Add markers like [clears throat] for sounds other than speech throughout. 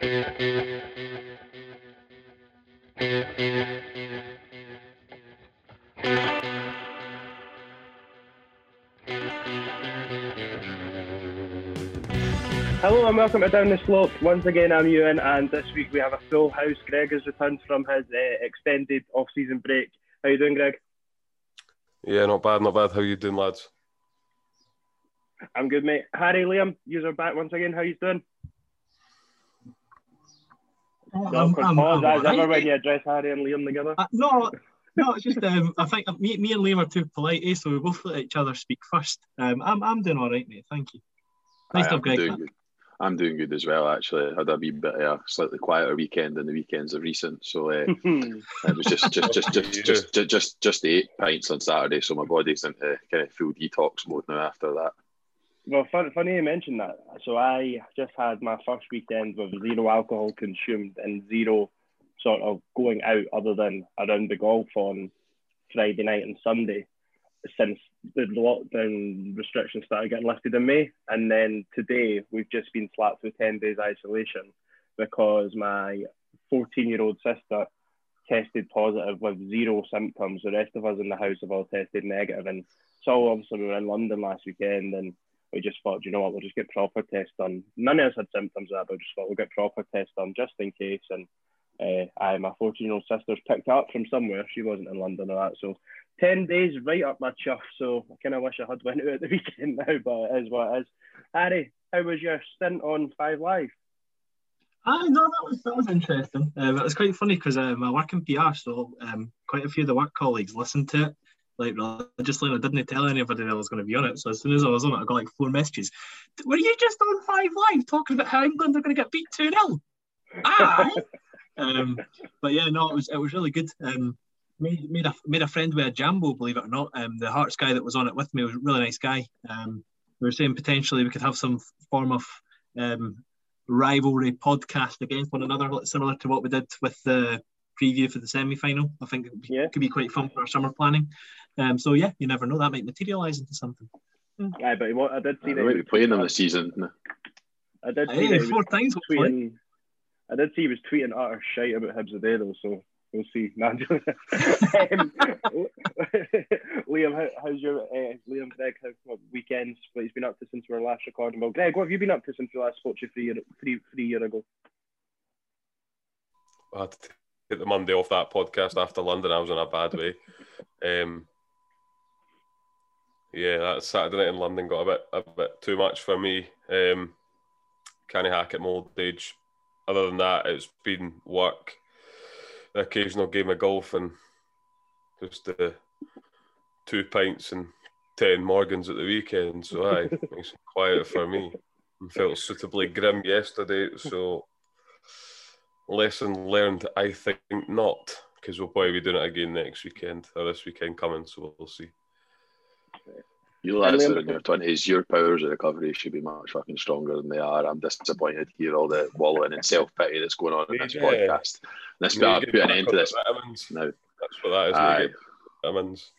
Hello and welcome to Down the Slope. Once again, I'm Ewan, and this week we have a full house. Greg has returned from his uh, extended off-season break. How you doing, Greg? Yeah, not bad, not bad. How you doing, lads? I'm good, mate. Harry, Liam, you are back once again. How you doing? Um, no, apologise. I've already addressed Harry and Liam together. Uh, no, no, it's just um, I think uh, me, me and Liam are too polite, eh? so we both let each other speak first. Um, I'm, I'm doing all right, mate. Thank you. Nice to have Greg. Doing I'm doing good as well, actually. I had a wee bit of a slightly quieter weekend than the weekends of recent, so uh, [laughs] it was just just just just, just just just just just eight pints on Saturday, so my body's into kind of full detox mode now after that well, fun, funny you mentioned that. So I just had my first weekend with zero alcohol consumed and zero sort of going out other than around the golf on Friday night and Sunday since the lockdown restrictions started getting lifted in May. And then today we've just been slapped with 10 days isolation because my 14 year old sister tested positive with zero symptoms. The rest of us in the house have all tested negative. And so obviously we were in London last weekend and we just thought, you know what, we'll just get proper tests done. None of us had symptoms of that, but we just thought we'll get proper tests done just in case. And uh, I, my 14 year old sister's picked up from somewhere. She wasn't in London or that. So 10 days right up my chuff. So I kind of wish I had [laughs] went out at the weekend now, but it is what it is. Harry, how was your stint on Five Live? Ah, no, that was that was interesting. Um, it was quite funny because um, I work in PR, so um, quite a few of the work colleagues listened to it. Like religiously, and I didn't tell anybody that I was going to be on it. So as soon as I was on it, I got like four messages. Were you just on Five Live talking about how England are going to get beat two 0 Aye. [laughs] um, but yeah, no, it was it was really good. Um, made made a made a friend with a Jambo, believe it or not. Um, the Hearts guy that was on it with me was a really nice guy. Um, we were saying potentially we could have some form of um, rivalry podcast against one another, similar to what we did with the preview for the semi final. I think it Yeah. could be quite fun for our summer planning. Um, so yeah, you never know, that might materialise into something. Yeah, but what I did see We that might he be playing them tweeting- this season. I did see Hey, that four times tweeting. I did see he was tweeting utter shite about Hibs a day though, so we'll see. [laughs] Nah, um, [laughs] Liam, how, how's your uh, Liam Greg? How, what weekends? What he's been up to since we were last recording? Well, Greg, what have you been up to since we last spoke to you three year, three, three year ago? I had to take the Monday off that podcast after London. I was in a bad way. Um, yeah, that Saturday night in London got a bit a bit too much for me. Um, can't hack at my old age. Other than that, it's been work, the occasional game of golf, and just the two pints and ten Morgans at the weekend. So aye, nice and quiet for me. And felt suitably grim yesterday, so lesson learned. I think not, because we'll probably be doing it again next weekend or this weekend coming. So we'll see. You lads that are in your twenties, your powers of recovery should be much fucking stronger than they are. I'm disappointed to hear all the wallowing and self pity that's going on in this Yeah. podcast. Let's put, an end to this vitamins. now. That's what that is. Vitamins.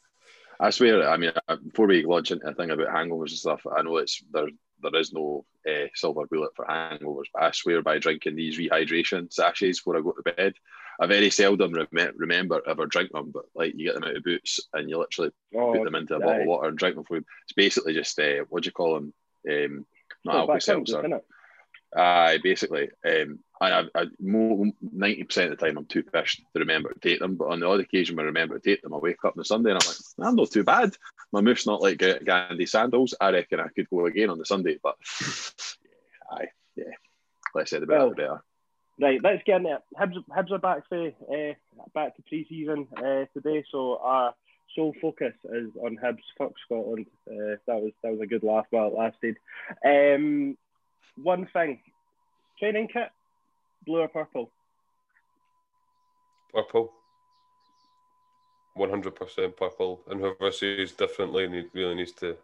I swear, I mean, before we launch into a thing about hangovers and stuff, I know it's there. There is no uh, silver bullet for hangovers, but I swear by drinking these rehydration sachets before I go to bed, I very seldom rem- remember ever drink them. But like, you get them out of boots and you literally Oh, put them into a bottle of water and drink them for you. It's basically just uh, what do you call them? Um, not Oh, then, seltzer. Aye, basically. Um, I, I, ninety percent of the time I'm too pissed to remember to take them, but on the odd occasion when I remember to take them, I wake up on the Sunday and I'm like, I'm not too bad. My move's not like Ga- Gandhi sandals. I reckon I could go again on the Sunday, but [laughs] aye, yeah. Less said about Well, the better. Right, let's get into it. Hibs, Hibs are back to uh, back to pre-season uh, today, so our sole focus is on Hibs. Fuck Scotland. Uh, that was that was a good laugh while it lasted. Um, one thing, training kit, blue or purple? Purple. One hundred percent purple. And whoever says differently need, really needs to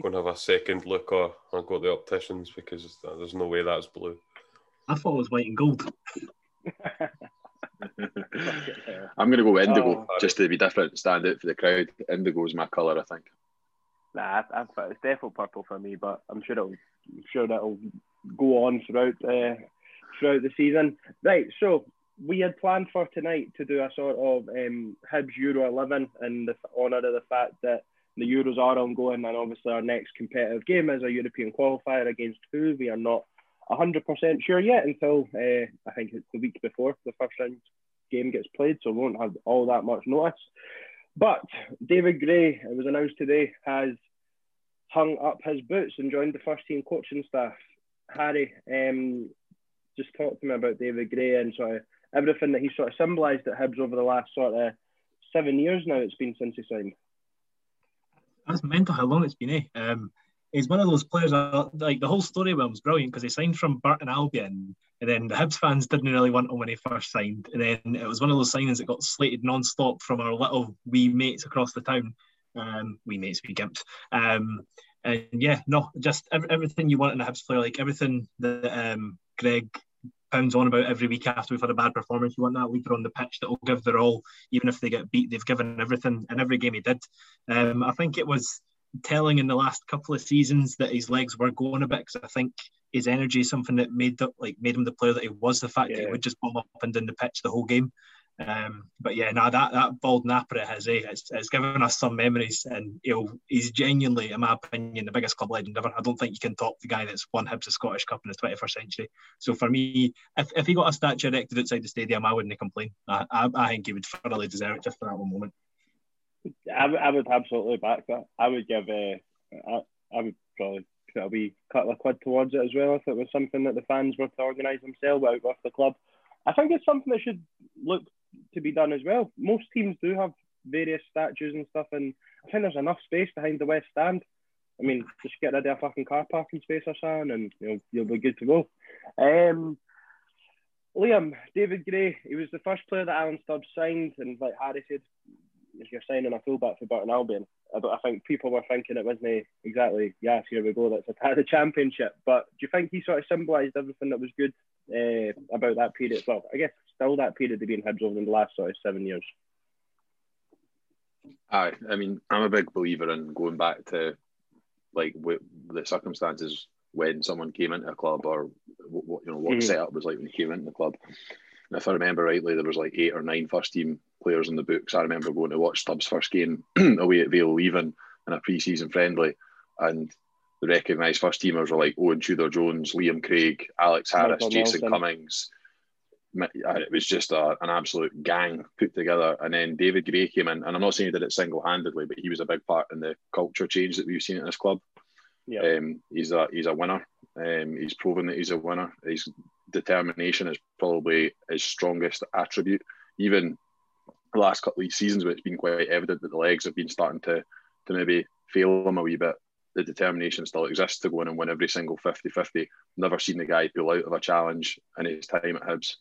go and have a second look or, or go to the opticians because there's no way that's blue. I thought it was white and gold. [laughs] I'm going to go indigo Oh. just to be different, stand out for the crowd. Indigo is my colour, I think. Nah, I, I, it's definitely purple for me, but I'm sure it'll I'm sure that'll go on throughout uh, throughout the season. Right, so we had planned for tonight to do a sort of um, Hibs Euro 11 in the honour of the fact that the Euros are ongoing, and obviously our next competitive game is a European qualifier against who we are not 100% sure yet until uh, I think it's the week before the first round game gets played, so we won't have all that much notice. But David Gray, it was announced today, has hung up his boots and joined the first team coaching staff. Harry, um, just talk to me about David Gray and sort of everything that he sort of symbolised at Hibs over the last sort of seven years now. It's been since he signed. That's mental how long it's been. Eh? Um, he's one of those players. Like the whole story of him was brilliant because he signed from Burton Albion, and then the Hibs fans didn't really want him when he first signed, and then it was one of those signings that got slated non-stop from our little wee mates across the town. Um, wee mates, wee gimps. Um, and yeah, no, just every, everything you want in a Hibs player, like everything that um, Greg pounds on about every week after we've had a bad performance. You want that leader on the pitch that will give their all, even if they get beat. They've given everything in every game he did. Um, I think it was telling in the last couple of seasons that his legs were going a bit because I think his energy is something that made like made him the player that he was. The fact yeah. that he would just bomb up and down the pitch the whole game. Um, but yeah, now that that bald napper at his, eh, it's, it's given us some memories, and you know he's genuinely, in my opinion, the biggest club legend ever. I don't think you can top the guy that's won Hibs a Scottish Cup in the 21st century. So for me, if, if he got a statue erected outside the stadium, I wouldn't complain. I, I, I think he would thoroughly deserve it just for that one moment. I, I would absolutely back that. I would give, uh, I, I would probably put a wee couple of quid towards it as well if it was something that the fans were to organise themselves out with the club. I think it's something that should look to be done as well. Most teams do have various statues and stuff, and I think there's enough space behind the west stand. I mean, just get rid of a fucking car parking space or something, and you know you'll be good to go. Um, Liam, David Gray, he was the first player that Alan Stubbs signed, and like Harry said, if you're signing a fullback for Burton Albion, I, I think people were thinking it wasn't exactly, yes, here we go, let's attack the championship. But do you think he sort of symbolised everything that was good uh, about that period? Well, I guess still that period to be in Hibs over the last sort of seven years. Aye, I mean, I'm a big believer in going back to like the circumstances when someone came into a club or what you know what mm. the setup was like when he came into the club. And if I remember rightly, there was like eight or nine first team players in the books. I remember going to watch Stubbs' first game [clears throat] away at Vale Leven in a pre-season friendly, and the recognised first teamers were like Owain Tudur Jones, Liam Craig, Alex Harris, Michael Jason Nelson. Cummings, it was just a, an absolute gang put together. And then David Gray came in, and I'm not saying he did it single handedly, but he was a big part in the culture change that we've seen at this club. Yeah. Um, he's a he's a winner. Um, he's proven that he's a winner. His determination is probably his strongest attribute. Even the last couple of seasons, where it's been quite evident that the legs have been starting to to maybe fail him a wee bit. The determination still exists to go in and win every single 50 50. Never seen the guy pull out of a challenge in his time at Hibs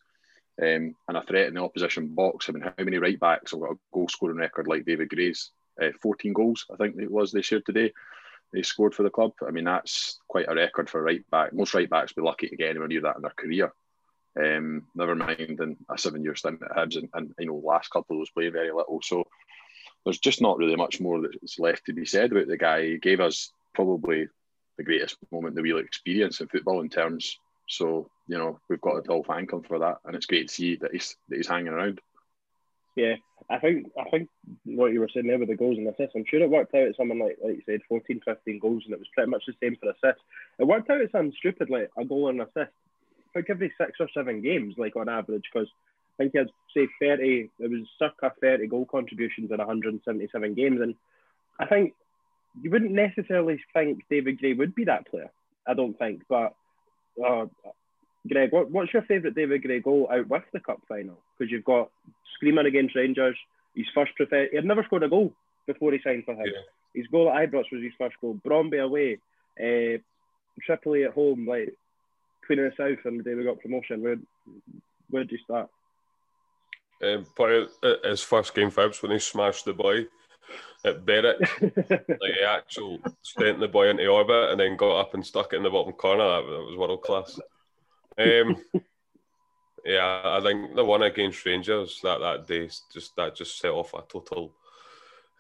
um, and a threat in the opposition box. I mean, how many right backs have got a goal scoring record like David Gray's? Uh, 14 goals, I think it was this year today. They scored for the club. I mean, that's quite a record for right back. Most right backs be lucky to get anywhere near that in their career. Um, never mind in a seven year stint at Hibs, and, and you know, last couple was playing very little. So there's just not really much more that's left to be said about the guy. He gave us probably the greatest moment that we'll experience in football in terms so you know we've got to all thank him for that, and it's great to see that he's that he's hanging around. Yeah, I think I think what you were saying there with the goals and assists, I'm sure it worked out at something like like you said, 14, 15 goals, and it was pretty much the same for assists. It worked out at something stupid like a goal and assist, like every six or seven games, like on average, because I think he had say 30, it was circa 30 goal contributions in 177 games, and I think you wouldn't necessarily think David Gray would be that player. I don't think, but uh, Greg, what, what's your favourite David Gray goal out with the cup final? Because you've got Screaming against Rangers, his first prof- he had never scored a goal before he signed for him. Yeah. His goal at Ibrox was his first goal. Brondby away, uh, Tripoli at home, like Queen of the South and the day we got promotion. Where where did you start? Um, probably his first game for Ibs when he smashed the boy at Berwick. [laughs] like he actual sent the boy into orbit and then got up and stuck it in the bottom corner. That was world class. Um, yeah, I think the one against Rangers that that day just that just set off a total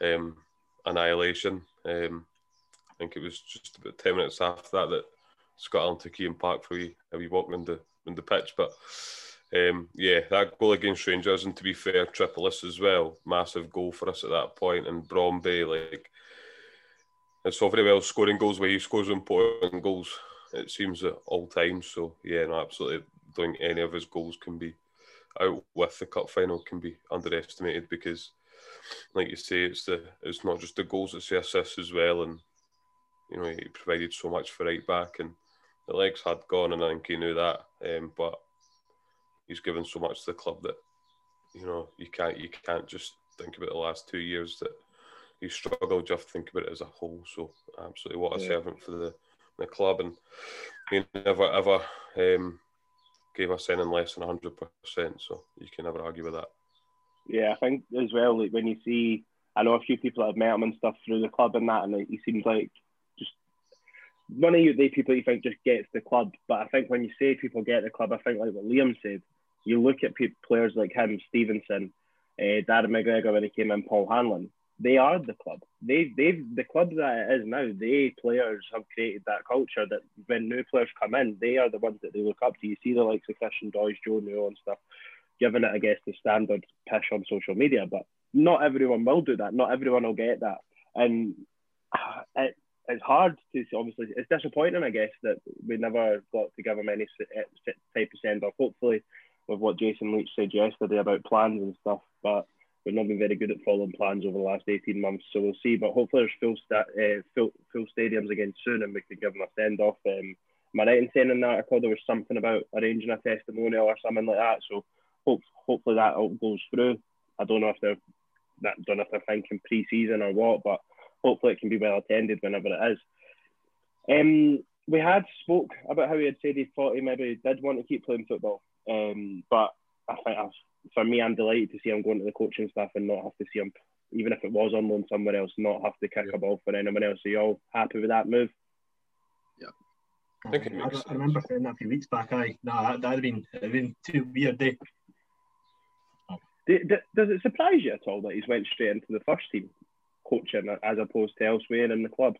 um, annihilation. Um, I think it was just about ten minutes after that that Scott Allan took Ian Park for a wee, a wee walk around the in the pitch. But um, yeah, that goal against Rangers, and to be fair, Tripolis as well, massive goal for us at that point. point, and Brondby, like it's all very well scoring goals where he scores important goals. It seems at all times. So yeah, no, absolutely. Don't think any of his goals can be out with the cup final can be underestimated because, like you say, it's the it's not just the goals, it's the assists as well, and you know he provided so much for right back, and the legs had gone, and I think he knew that, um, but he's given so much to the club that you know you can't you can't just think about the last two years that he struggled. You have to think about it as a whole. So absolutely, what a yeah. servant for the the club, and he never ever um, gave us anything less than hundred percent. So you can never argue with that. Yeah, I think as well. Like when you see, I know a few people that have met him and stuff through the club and that, and he seems like just one of the people you think just gets the club. But I think when you say people get the club, I think like what Liam said, you look at people, players like him, Stevenson, uh, Darren McGregor when he came in, Paul Hanlon they are the club. They they've the club that it is now. They players have created that culture that when new players come in, they are the ones that they look up to. You see the likes of Christian Doidge, Joe and stuff, giving it I guess the standard pish on social media, but not everyone will do that. Not everyone will get that, and uh, it, it's hard to obviously it's disappointing I guess that we never got to give him any eh, type of send off. Hopefully, with what Jason Leach said yesterday about plans and stuff, but we've not been very good at following plans over the last 18 months, so we'll see. But hopefully, there's full, sta- uh, full, full stadiums again soon and we can give them a send off. Um, am I right in saying in that article there was something about arranging a testimonial or something like that? So hope, hopefully that all goes through. I don't know if they're that don't know if they're thinking pre-season or what, but hopefully it can be well attended whenever it is. Um, we had spoke about how he had said he thought he maybe did want to keep playing football, um, but I think I've for me, I'm delighted to see him going to the coaching staff and not have to see him, even if it was on loan somewhere else, not have to kick yeah. a ball for anyone else. Are you all happy with that move? Yeah. Oh, I, think I, I remember saying that a few weeks back. I no, that would have been it'd been too weird. Day. Oh. Does it surprise you at all that he's went straight into the first team coaching as opposed to elsewhere in the club?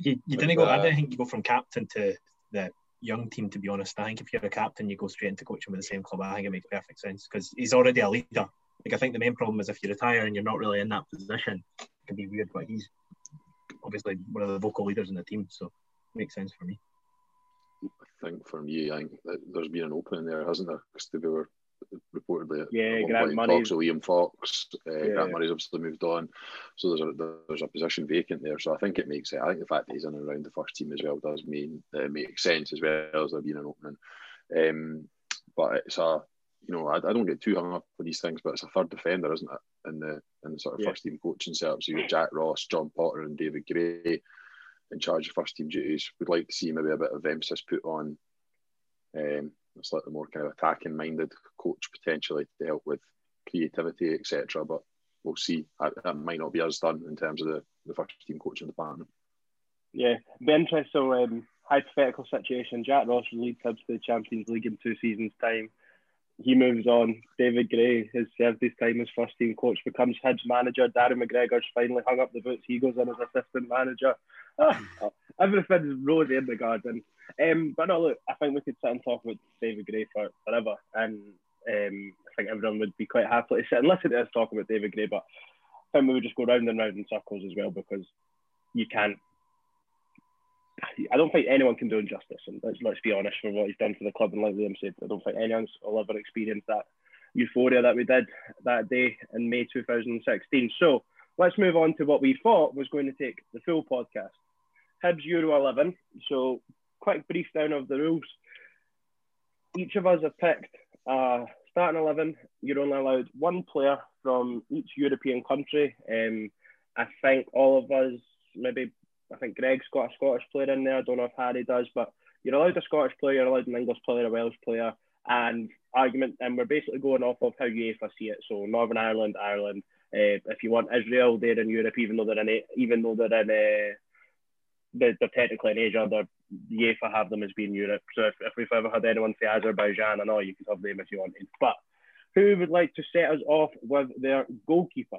You, you didn't go. I didn't think you go from captain to the young team, to be honest. I think if you're a captain, you go straight into coaching with the same club. I think it makes perfect sense because he's already a leader. Like I think the main problem is if you retire and you're not really in that position, it can be weird. But he's obviously one of the vocal leaders in the team, so it makes sense for me. I think for me, I think there's been an opening there, hasn't there? Because they were reportedly yeah, Grant Murray. Talks Liam Fox, uh, yeah. Grant Murray's obviously moved on, so there's a there's a position vacant there. So I think it makes it. I think the fact that he's in and around the first team as well does mean uh, make sense as well as there being an opening. Um, but it's a you know I, I don't get too hung up with these things, but it's a third defender, isn't it? In the in the sort of yeah. first team coaching setup. So you got Jack Ross, John Potter, and David Gray in charge of first team duties. We'd like to see maybe a bit of emphasis put on um, slightly more kind of attacking minded coach potentially to help with creativity, etc. But we'll see. That, might not be as done in terms of the, the first team coaching department. Yeah, be interesting. So, um, hypothetical situation: Jack Ross leads Hibs to the Champions League in two seasons' time. He moves on. David Gray has served his time as first team coach, becomes Hibs manager. Darren McGregor's finally hung up the boots. He goes in as assistant manager. [laughs] Everything's rosy in the garden. Um, but no, look, I think we could sit and talk about David Gray for forever, and um, I think everyone would be quite happy to sit and listen to us talk about David Gray. But I think we would just go round and round in circles as well because you can't. I don't think anyone can do him justice, and let's let's be honest for what he's done for the club. And like Liam said, I don't think anyone's will ever experience that euphoria that we did that day in May 2016. So let's move on to what we thought was going to take the full podcast. Hibs Euro 11. So quick brief down of the rules. Each of us have picked a starting 11. You're only allowed one player from each European country. Um, I think all of us, maybe, I think Greg's got a Scottish player in there. I don't know if Harry does, but you're allowed a Scottish player, you're allowed an English player, a Welsh player, and argument. And we're basically going off of how UEFA see it. So Northern Ireland, Ireland. Uh, if you want Israel, they're in Europe, even though they're in, even though they're in, uh, they're, they're technically in Asia. They're UEFA have them as being Europe. So if, if we've ever had anyone say Azerbaijan, I know you could have them if you wanted. But who would like to set us off with their goalkeeper?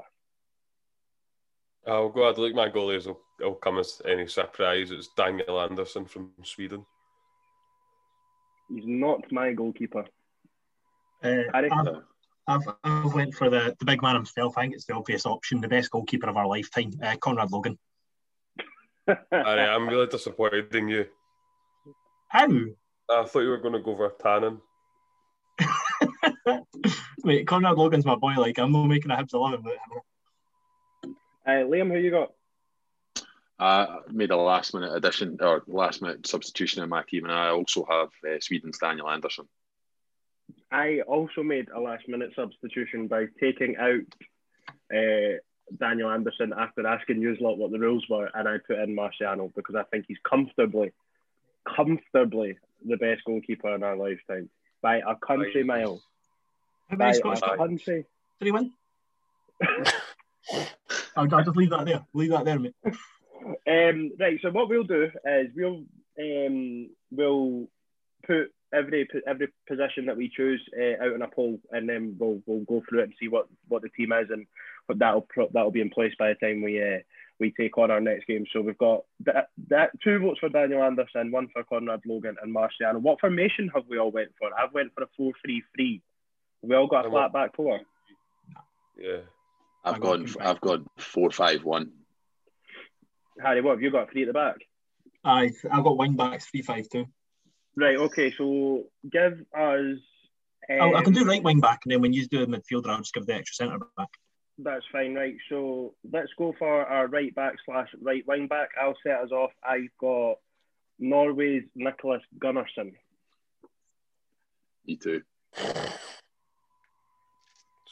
I'll go ahead. Look, my goalies will, will come as any surprise. It's Daniel Andersson from Sweden. He's not my goalkeeper. Uh, Harry? I've, I've, I've went for the, the big man himself. I think it's the obvious option, the best goalkeeper of our lifetime, uh, Conrad Logan. Harry, I'm really disappointed in you. How? I thought you were going to go for Tannen. [laughs] Wait, Conrad Logan's my boy. Like I'm not making a Hibs eleven. But Uh, Liam, who you got? I made a last minute addition or last minute substitution in my team, and I also have uh, Sweden's Daniel Anderson. I also made a last minute substitution by taking out uh, Daniel Anderson after asking you lot what the rules were, and I put in Marciano because I think he's comfortably, comfortably the best goalkeeper in our lifetime by a country Aye. mile. how By many a Scottish country. did he win? I'll, I'll just leave that there. Leave that there, mate. Um, right. So what we'll do is we'll um, we'll put every every position that we choose uh, out in a poll, and then we'll we'll go through it and see what, what the team is, and what that'll pro- that'll be in place by the time we uh, we take on our next game. So we've got that, that two votes for Daniel Anderson, one for Conrad Logan and Marciano. What formation have we all went for? I've went for a four-three-three. We all got a I'm flat back four. Yeah. I've gone. I've gone four five one. Harry, what have you got? Three at the back. Aye, I've got wing backs three five two. Right. Okay. So give us. I, I can do um, right wing back, and then when you do a midfielder, I'll just give the extra centre back. That's fine, right? So let's go for our right back slash right wing back. I'll set us off. I've got Norway's Nicholas Gunnarsson. Me too.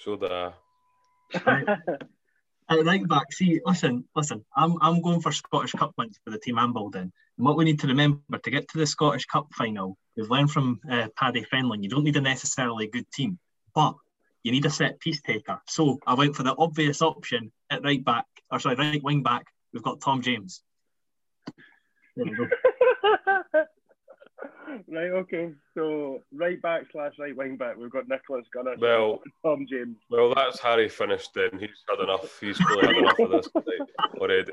So that [laughs] At right back, see, listen, listen. I'm I'm going for Scottish Cup wins for the team I'm building. And what we need to remember to get to the Scottish Cup final, we've learned from uh, Paddy Fenlon, you don't need a necessarily good team, but you need a set piece taker. So I went for the obvious option at right back, or sorry, right wing back. We've got Tom James. There we go. [laughs] right. Okay. So right back slash right wing back. We've got Nicholas Gunnarsson. Well- Tom James. well, that's Harry finished. Then he's had enough. He's really had enough of this already.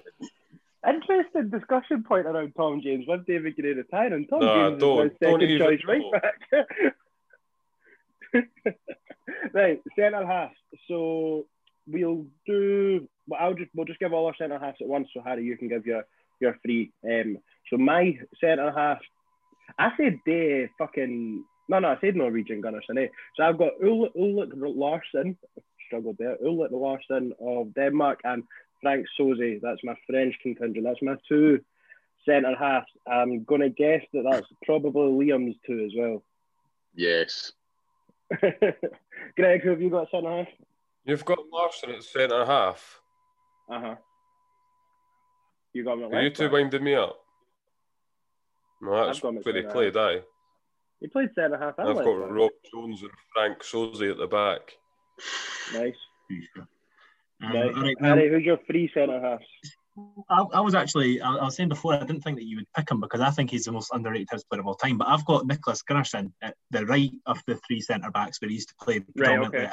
Interesting discussion point around Tom James with David Gray retiring. Tom Nah, James is my don't second choice right back. [laughs] right, centre half. So we'll do. Well, I'll just we'll just give all our centre halves at once. So Harry, you can give your your three. Um, so my centre half. I said they fucking no no. I said Norwegian Gunnarsson. Eh? So I've got Ulrik Ulrik Laursen. Struggled there. Ulrik Laursen of Denmark and Franck Sauzée. That's my French contingent. That's my two centre halves. I'm gonna guess that that's probably Liam's two as well. Yes. [laughs] Greg, who have you got centre half? You've got Laursen at centre half. Uh huh. You got him at Are you two back. winding me up? No, that's I've got him at where he played, aye. He played centre half. and I've left got back. Rob Jones and Franck Sauzée at the back. Nice. Um, Right. all right, Harry, who's your three centre halves? I, I was actually, I, I was saying before, I didn't think that you would pick him because I think he's the most underrated Hibs player of all time. But I've got Nicholas Gunnarsson at the right of the three centre backs where he used to play predominantly. okay.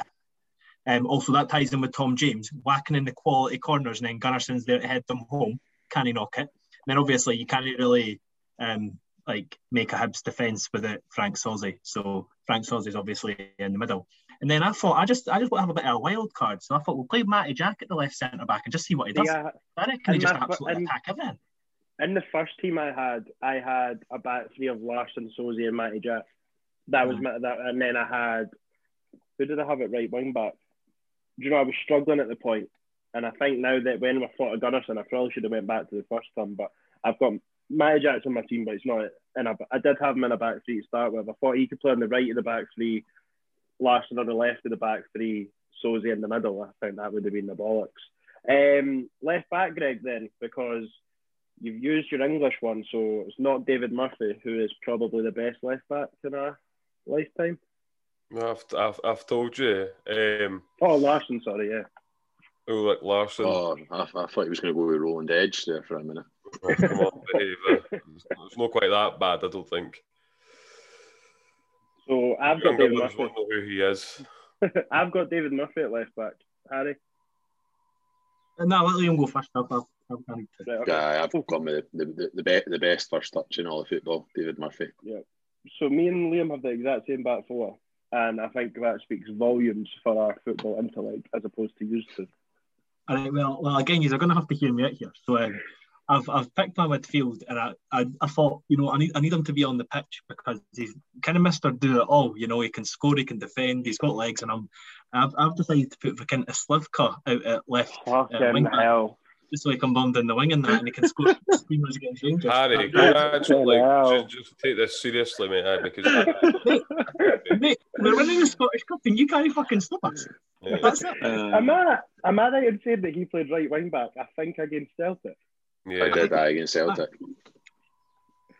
Um, also, that ties in with Tom James whacking in the quality corners, and then Gunnarsson's there to head them home. Can he knock it? And then obviously you can't really um, like make a Hibs defence without Franck Sauzée. So Franck Sauzée is obviously in the middle. And then I thought I just I just want to have a bit of a wild card. So I thought we'll play Matty Jack at the left centre back and just see what he does. Yeah, I reckon he just what- absolutely and- attack everything. in the first team I had, I had a back three of Laursen, Sozie, and Matty Jack. That was Mhm. my, that, and then I had who did I have at right wing back? Do you know I was struggling at the point, and I think now that when I thought of Gunnarsson, I probably should have went back to the first one, but I've got Matty Jack's on my team, but it's not. And I, I did have him in a back three to start with. I thought he could play on the right of the back three, Laursen on the left of the back three, Sozie in the middle. I think that would have been the bollocks. Um, left back, Greg, then, because you've used your English one, so it's not David Murphy, who is probably the best left back in our lifetime. I've, I've, I've told you. Um, Oh, Laursen, sorry, yeah. Ulrik Laursen. Oh, I, I thought he was going to go with Roland Edge there for a minute. Oh, come on, behave. uh, It's it's not quite that bad, I don't think. So I've got David Murphy. won't know who he is. [laughs] I've got David Murphy at left back. Harry. No, let Liam go first. I'll, I'll, I'll, I'll Right, okay. Guy, I've got him the, the, the, be- the best first touch in all of football, David Murphy. Yeah. so me and Liam have the exact same back four, and I think that speaks volumes for our football intellect as opposed to used to. All right, well, well, again, you're going to have to hear me out here. So, um, I've, I've picked my midfield, and I, I, I thought, you know, I need I need him to be on the pitch because he's kind of Mister Do It All. You know, he can score, he can defend, he's got legs, and I'm, I've, I've decided to put Vikinta Slivka out at left uh, Fucking wing hell. just so he can bomb down the wing and that, and he can score [laughs] screamers against Rangers. Harry, Uh, congratulations. hell. Just, just take this seriously, mate, aye, because [laughs] Mate, we're winning the Scottish Cup, and you can't fucking stop us. yeah. That's it. Am I am I right in saying that he played right wing back? I think against Celtic. I yeah. did that against Celtic.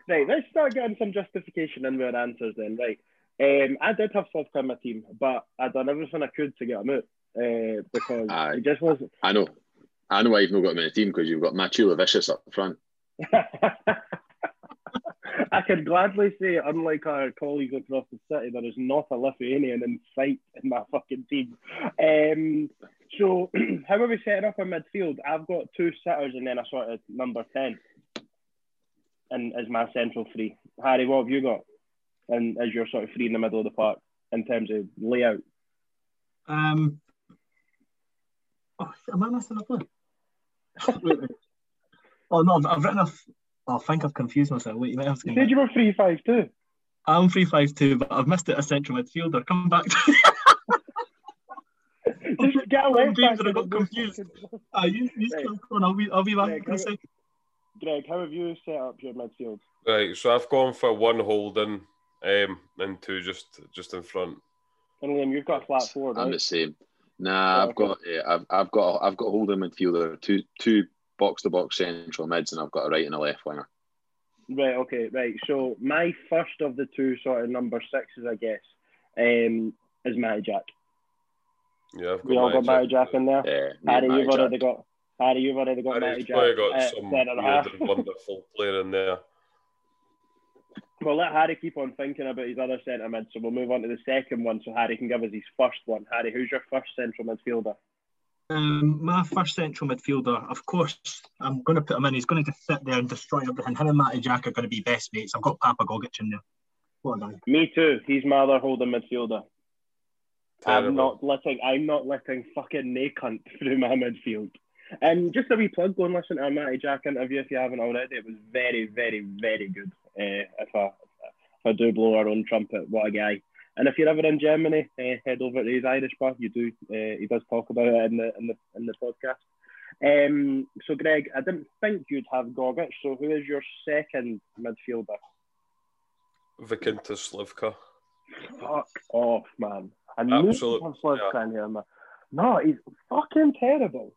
Right, let's start getting some justification in our answers then. Right, um, I did have Slivka in my team, but I done everything I could to get him out uh, because Aye. he just wasn't. I know. I know why you've not got him in the team because you've got Matthew Vicious up front. [laughs] I can gladly say, unlike our colleagues across the city, there is not a Lithuanian in sight in my fucking team. Um, so, [clears throat] how are we setting up our midfield? I've got two sitters and then a sort of number 10 and as my central three. Harry, what have you got? And as your sort of three in the middle of the park in terms of layout? Um, oh, am I missing a play? Wait, [laughs] wait. Oh no, I've, I've written a. f- I think I've confused myself. Wait, you might have to. You said me, you were 3 5 2. I'm three five two, but I've missed it a central midfielder. Come back. To, [laughs] Just get a left James. I got confused. ah, you, you Right. still on. I'll be, I'll be back Right, in a second. Greg, how have you set up your midfield? Right, so I've gone for one holding um, and two just just in front. And Liam, you've got a flat four, I'm right? the same. Nah, Oh, I've got yeah, I've I've got I've got a holding midfielder, two two box to box central mids, and I've got a right and a left winger. Right, okay, right. So my first of the two sort of number sixes, I guess, um, is Matty Jack. Yeah, I've got We all got Matty Jack in there. Yeah, Harry, you've Matty already got Harry, you've already got Matty Harry's Jack. probably got at some centre weird and [laughs] wonderful player in there. We'll let Harry keep on thinking about his other centre mid, so we'll move on to the second one so Harry can give us his first one. Harry, who's your first central midfielder? Um, my first central midfielder, of course, I'm going to put him in. He's going to just sit there and destroy everything. Him and Matty Jack are going to be best mates. I've got Papa Gogic in there. What a guy. Me too. He's my other holding midfielder. I'm not letting I'm not letting fucking Nay cunt [laughs] through my midfield. And just a wee plug, go and listen to a Matty Jack interview if you haven't already. It was very, very, very good. Uh, if I if I do blow our own trumpet, what a guy! And if you're ever in Germany, uh, head over to his Irish bar. You do. Uh, he does talk about it in the in the in the podcast. Um, so Greg, I didn't think you'd have Gogic. So who is your second midfielder? Vikinta Slivka. Fuck off, man. I knew Absolute- Slick yeah. in here, man. No, he's fucking terrible.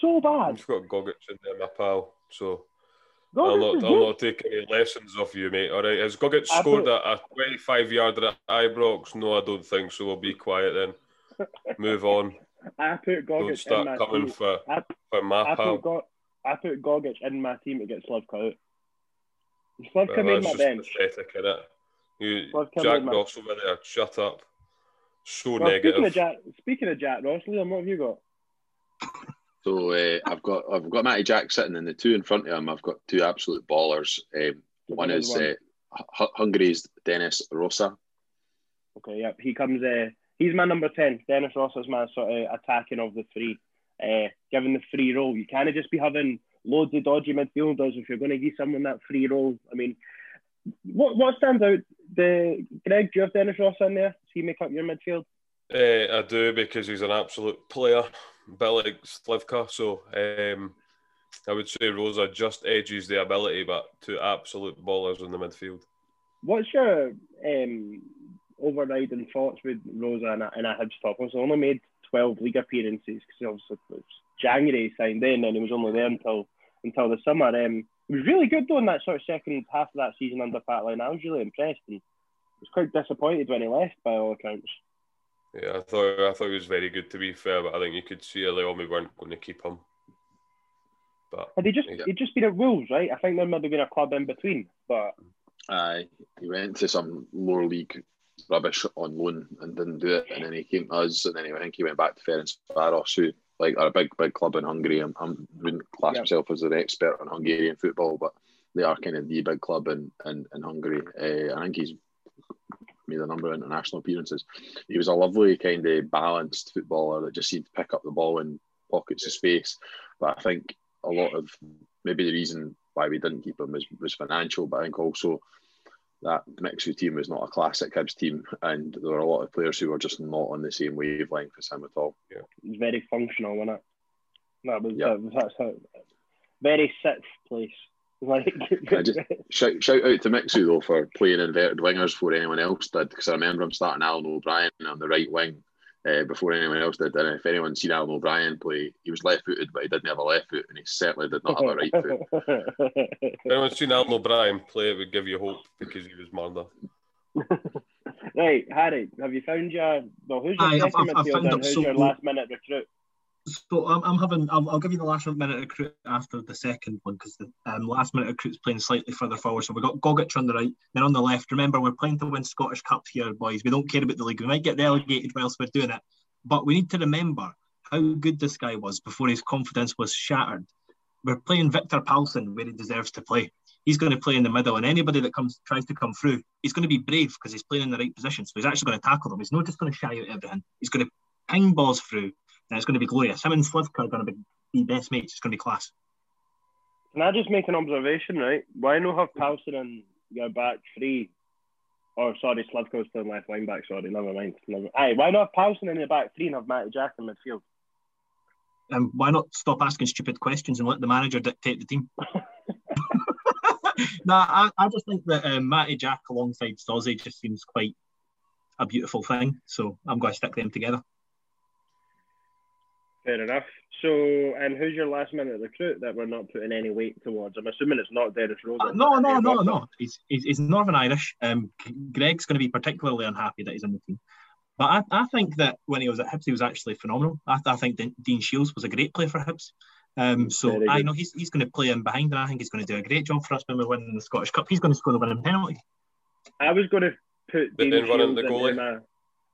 So bad. I've got Gogic in there, my pal. So Gogic I'll not, I'll not take any lessons off you, mate. All right. Has Gogic scored a, a 25 yarder at Ibrox? No, I don't think so. We'll be quiet then. Move on. [laughs] I put Don't Gogic in start my coming team. for, I, for my I pal. put, Go- I put Gogic in my team to get Slavka out. Well, Slavka made that's my bench. pathetic, innit? You, Well, come Jack. Ross over there, shut up. So Well, speaking negative. of Jack, speaking of Jack Ross, Liam, what have you got? So uh, I've got I've got Matty Jack sitting in the two in front of him. I've got two absolute ballers. Um, one is one. uh, Hu- Hungary's Dennis Rosa. Okay, yep. He comes. Uh, he's my number ten. Dennis Ross is my sort of attacking of the three. Uh, given the free role, you can't just be having loads of dodgy midfielders if you're going to give someone that free role. I mean, what what stands out? The Greg, do you have Dennis Ross in there? Does he make up your midfield? Uh, I do because he's an absolute player, bit like Slivka. So um, I would say Rosa just edges the ability, but two absolute ballers in the midfield. What's your um, overriding thoughts with Rosa and a, and a Hibs top? Only made 12 league appearances because obviously it was January he signed in and he was only there until until the summer. Um, he was really good though in that sort of second half of that season under Pat Line. I was really impressed and was quite disappointed when he left by all accounts. Yeah, I thought I thought he was very good to be fair, but I think you could see early on we weren't going to keep him. But Had he just Yeah. he'd just been at Wolves, right? I think there might have been a club in between, but Aye, he went to some lower league rubbish on loan and didn't do it, and then he came to us, and then he, I think he went back to Ferencvaros, who like are a big big club in Hungary. I'm, I wouldn't class Yeah. myself as an expert on Hungarian football, but they are kind of the big club in in, in Hungary. Uh, I think he's made a number of international appearances. He was a lovely kind of balanced footballer that just seemed to pick up the ball in pockets of space. But I think a lot of maybe the reason why we didn't keep him was, was financial, but I think also that Mixu team was not a classic Hibs team, and there were a lot of players who were just not on the same wavelength as him at all. Yeah, it's very functional, wasn't it? That was, yeah. that was that's how, very sixth place. [laughs] Like, just, shout, shout out to Mixu though for playing inverted wingers before anyone else did, because I remember him starting Alan O'Brien on the right wing uh, before anyone else did. And if anyone's seen Alan O'Brien play, he was left footed, but he didn't have a left foot, and he certainly did not have a right foot. [laughs] if anyone's seen Alan O'Brien play, it would give you hope because he was murder. [laughs] right, Harry, have you found your well? Who's your Aye, second I've, midfielder? I've who's so your last minute recruit? So I'm, I'm having I'll, I'll, give you the last minute recruit after the second one because the um, last minute recruit's playing slightly further forward. So we've got Gogic on the right, then on the left. Remember, we're playing to win Scottish Cup here, boys. We don't care about the league. We might get relegated whilst we're doing it, but we need to remember how good this guy was before his confidence was shattered. We're playing Victor Palsson where he deserves to play. He's going to play in the middle, and anybody that comes tries to come through, he's going to be brave because he's playing in the right position. So he's actually going to tackle them. He's not just going to shy out everything. He's going to ping balls through and it's going to be glorious. Him and Slivka are going to be, be best mates. It's going to be class. Can I just make an observation, right? Why not have Palsson and your back three? Oh, sorry, Slivko's still left wing back. Sorry, never mind. Never... Aye, why not have Palsson in the back three and have Matty Jack in midfield? And um, why not stop asking stupid questions and let the manager dictate the team? [laughs] [laughs] no, I, I just think that um, Matty Jack alongside Stozzy just seems quite a beautiful thing. So I'm going to stick them together. Fair enough. So, and who's your last minute recruit that we're not putting any weight towards? I'm assuming it's not Dennis Rose. Uh, no, no, no, no. He's, he's, he's Northern Irish. Um, Greg's going to be particularly unhappy that he's in the team. But I, I think that when he was at Hibs, he was actually phenomenal. I, I think Dean Shiels was a great player for Hibs. Um, so I know he's, he's going to play in behind, and I think he's going to do a great job for us when we win the Scottish Cup. He's going to score the winning penalty. I was going to put Dean Shiels the goalie.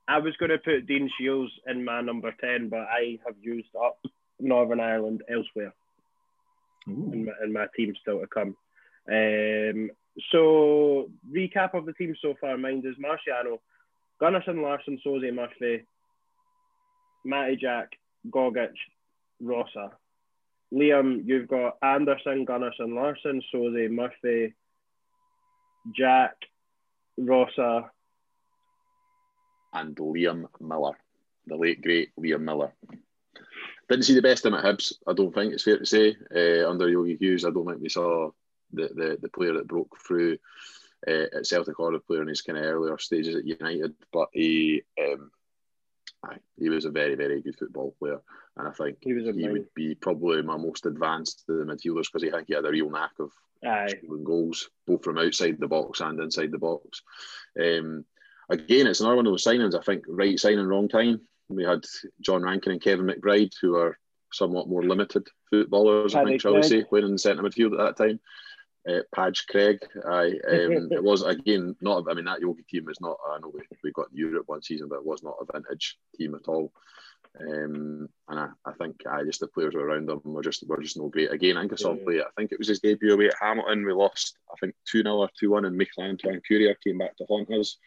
I was going to put Dean Shiels in my number 10, but I have used up Northern Ireland elsewhere in my, in my, team still to come. Um, so, recap of the team so far. Mine is Marciano, Gunnarsson, Laursen, Sauzée, Murphy, Matty Jack, Gogic, Rossa. Liam, you've got Anderson, Gunnarsson, Laursen, Sauzée, Murphy, Jack, Rossa, and Liam Miller, the late great Liam Miller. Didn't see the best of him at Hibs, I don't think it's fair to say. Uh, under Yogi Hughes, I don't think we saw the, the, the player that broke through uh, at Celtic or the player in his kind of earlier stages at United, but he um, he was a very, very good football player. And I think he, he would be probably my most advanced of the midfielders because I think he had a real knack of Aye. scoring goals, both from outside the box and inside the box. Um, again, it's another one of those signings. I think right signing, wrong time. We had John Rankin and Kevin McBride, who are somewhat more limited footballers, Paddy I think, shall we say, playing in the centre midfield at that time. Uh, Padge Craig, I um, [laughs] it was again not. I mean, that Yogi team is not. I know we, we got Europe one season, but it was not a vintage team at all. Um, and I, I think I just the players around them were just were just no great. Again, I think I saw play. I think it was his debut away at Hamilton. We lost, I think two 0 or two one, and Michael Antoine-Curier came back to haunt us.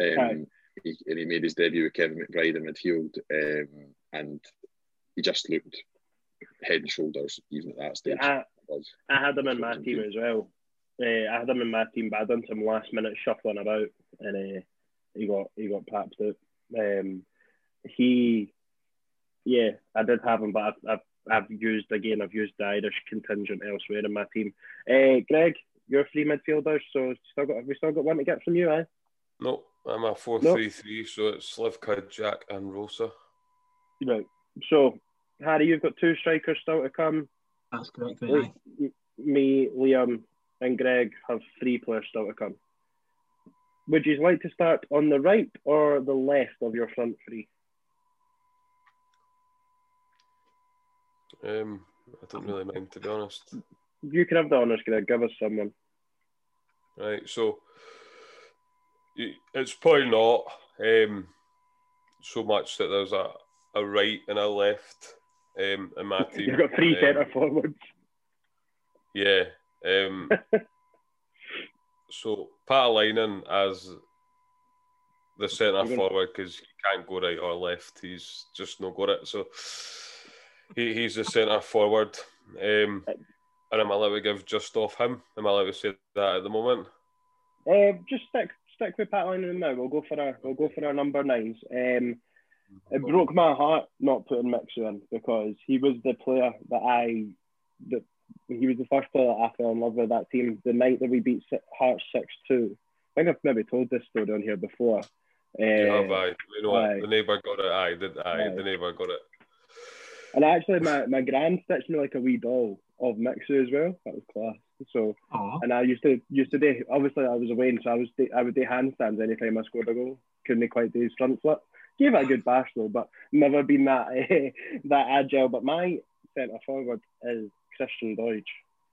Um, he, and he made his debut with Kevin McBride in midfield, um, and he just looked head and shoulders even at that stage. I, I had him in my team as well. Uh, I had him in my team, but I done some last minute shuffling about, and uh, he got he got papped out. Um, he, yeah, I did have him, but I've, I've, I've used again. I've used the Irish contingent elsewhere in my team. Uh, Greg, you're three midfielders, so still got we still got one to get from you, eh? No, I'm a 4 nope. 3 3, so it's Slivka, Jack, and Rosa. Right. So, Harry, you've got two strikers still to come. That's correct. Me, Liam, and Greg have three players still to come. Would you like to start on the right or the left of your front three? Um, I don't really mind, to be honest. You can have the honours, Greg. Give us someone. Right, so it's probably not um, so much that there's a, a right and a left um, in my [laughs] team. You've got three um, centre forwards. Yeah, Um, [laughs] so Paatelainen as the centre forward because he can't go right or left. He's just not got it. So he, he's the centre forward. Um, and am I allowed to give just off him? Am I allowed to say that at the moment? Uh, just stick stick with Paatelainen now. We'll go for our we'll go for our number nines. Um, it broke my heart not putting Mixu in because he was the player that I that he was the first player that I fell in love with that team the night that we beat Hearts six two. I think I've maybe told this story on here before. Uh, you have, aye. You know aye. The neighbour got it, aye. Did, aye, aye. The neighbour got it. And actually, my, my grand stitched me like a wee doll of Mixu as well. That was class. So, Aww. and I used to used to do. Obviously, I was away, so I was I would do handstands anytime I scored a goal. Couldn't quite do his front flip. Gave it a good bash though, but never been that uh, [laughs] that agile. But my centre forward is Christian Doidge,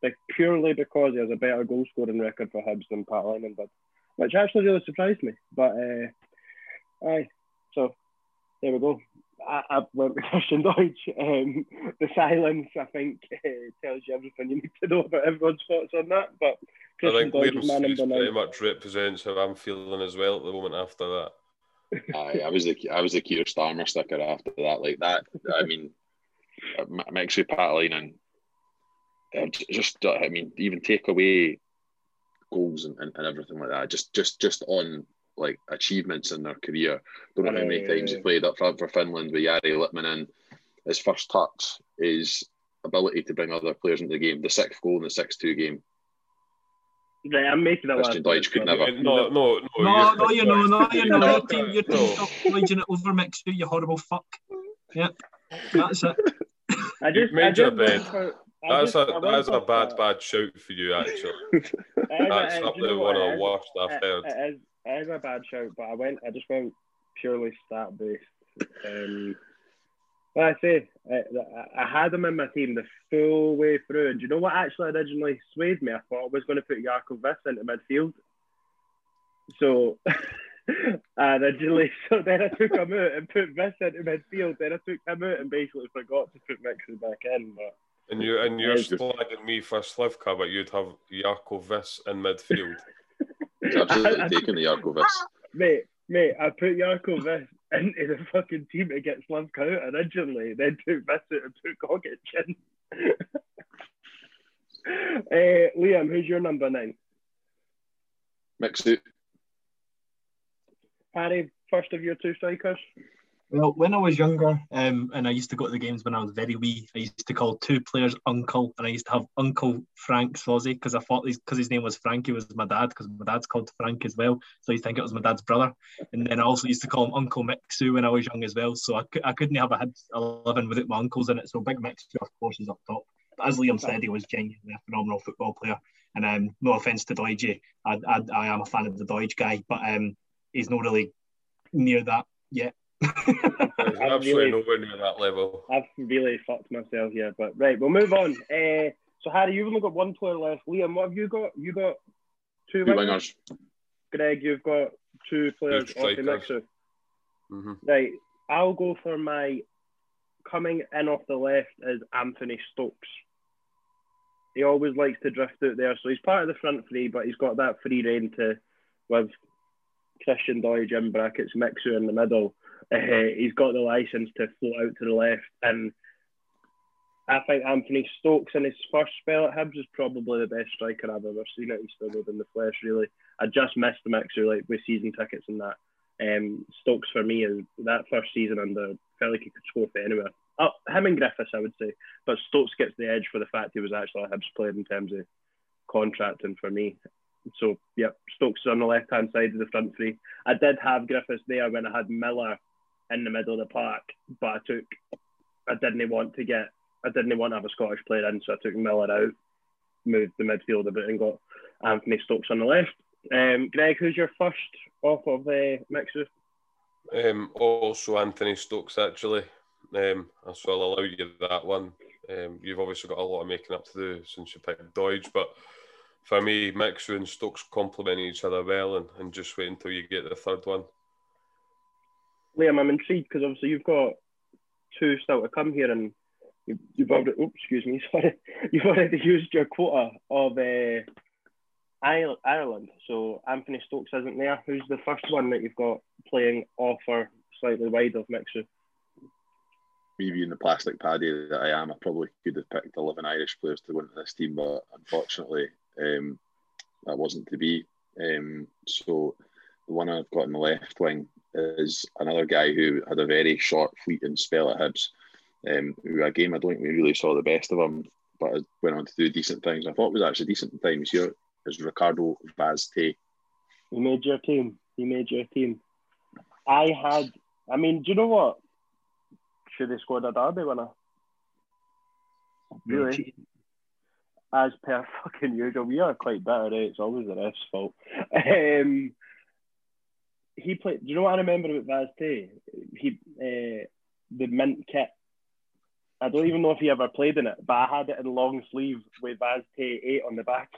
like purely because he has a better goal scoring record for Hibs than Paatelainen, but which actually really surprised me. But uh, aye, so there we go. I, I went with Christian Doidge. Um, the silence, I think, uh, tells you everything you need to know about everyone's thoughts on that. But Christian I think Liam Speeds pretty much represents how I'm feeling as well at the moment after that. [laughs] Aye, I was the I was the Keir Starmer sticker after that. Like that, I mean, Mixu Paatelainen and just I mean, even take away goals and, and, and everything like that. Just just just on like achievements in their career. Don't know how many times he played up front for Finland with Jari Litmanen. His first touch, his ability to bring other players into the game, the sixth goal in the six-two game. Right, I'm making that Christian Doidge could never. No, no, no. No, no, you know, no, you know. Your team, your team, stop pledging it over Mixu, you horrible fuck. Yep, that's it. I just, made I just your bed. That's a that's a bad that. bad shout for you actually. [laughs] that's up there one of the worst I've heard. It is, a bad shout, but I went I just went purely stat based. Um, I say, I, I had him in my team the full way through, and do you know what actually originally swayed me? I thought I was going to put Jakob Wiss into midfield. So [laughs] I originally, [laughs] so then I took him out and put Wiss into midfield. Then I took him out and basically forgot to put Mixon back in. But and you and you're slagging me for Slivka, but you'd have Jakob Wiss in midfield. He's absolutely [laughs] I, taking the Wiss. [laughs] Mate, mate, I put Jakob Wiss into the fucking team get Slivka out originally, then took Wiss out and put Gogic in. uh, [laughs] Liam, who's your number nine? Mixu. Harry, first of your two strikers. Well, when I was younger, um, and I used to go to the games when I was very wee, I used to call two players Uncle, and I used to have Uncle Franck Sauzée because I thought because his name was Frankie was my dad because my dad's called Frank as well, so used think it was my dad's brother. And then I also used to call him Uncle Mixu when I was young as well, so I, I couldn't have a had living without my uncles in it. So Big Mixu, of course, is up top. But as Liam said, he was genuinely a phenomenal football player. And um, no offense to Doidge, I, I, I am a fan of the Doidge guy, but um, he's not really near that yet. Absolutely really, nowhere near that level. I've really fucked myself here, but right, we'll move on. Uh, so Harry, you've only got one player left. Liam, what have you got? You got two, two wingers. Greg, you've got two players off the mixer. Mm-hmm. Right, I'll go for my coming in off the left is Anthony Stokes. He always likes to drift out there, so he's part of the front three, but he's got that free reign to with Christian Doidge in brackets, Mixu in the middle uh, he's got the license to float out to the left, and I think Anthony Stokes in his first spell at Hibs is probably the best striker I've ever seen at Easter Road in the flesh. Really, I just missed the mixer like with season tickets and that. Um, Stokes for me is that first season under felt like he could score for anywhere. Oh, him and Griffiths, I would say, but Stokes gets the edge for the fact he was actually a Hibs player in terms of contracting for me. So, yep, Stokes on the left hand side of the front three. I did have Griffiths there when I had Miller in the middle of the park, but I took I didn't want to get I didn't want to have a Scottish player in, so I took Miller out, moved the midfield a bit, and got Anthony Stokes on the left. Um, Greg, who's your first off of the mixer? Um, also Anthony Stokes actually. Um, so I'll allow you that one. Um, you've obviously got a lot of making up to do since you picked Doidge, but for me, Mixu and Stokes complement each other well, and, and just wait until you get the third one. Liam, I'm intrigued because obviously you've got two still to come here, and You've, you've already, oops, excuse me, [laughs] sorry. You've already used your quota of uh, Ireland. So Anthony Stokes isn't there. Who's the first one that you've got playing off or slightly wide of Mixu? Me being the plastic paddy that I am, I probably could have picked 11 Irish players to into this team, but unfortunately, um, that wasn't to be. Um, so the one I've got in the left wing is another guy who had a very short, fleeting spell at Hibs. Um, who a game I don't think we really saw the best of him, but went on to do decent things. I thought was actually decent in times here is Ricardo Vaz Tê. He made your team. He made your team. I had. I mean, do you know what? Should have scored a derby winner. Really? As per [laughs] fucking usual, we are quite better. Eh? It's always the ref's fault. [laughs] Um, he played. Do you know what I remember about Vaz Tê? He uh, the mint kit. I don't even know if he ever played in it, but I had it in long sleeve with Vaz Tê eight on the back.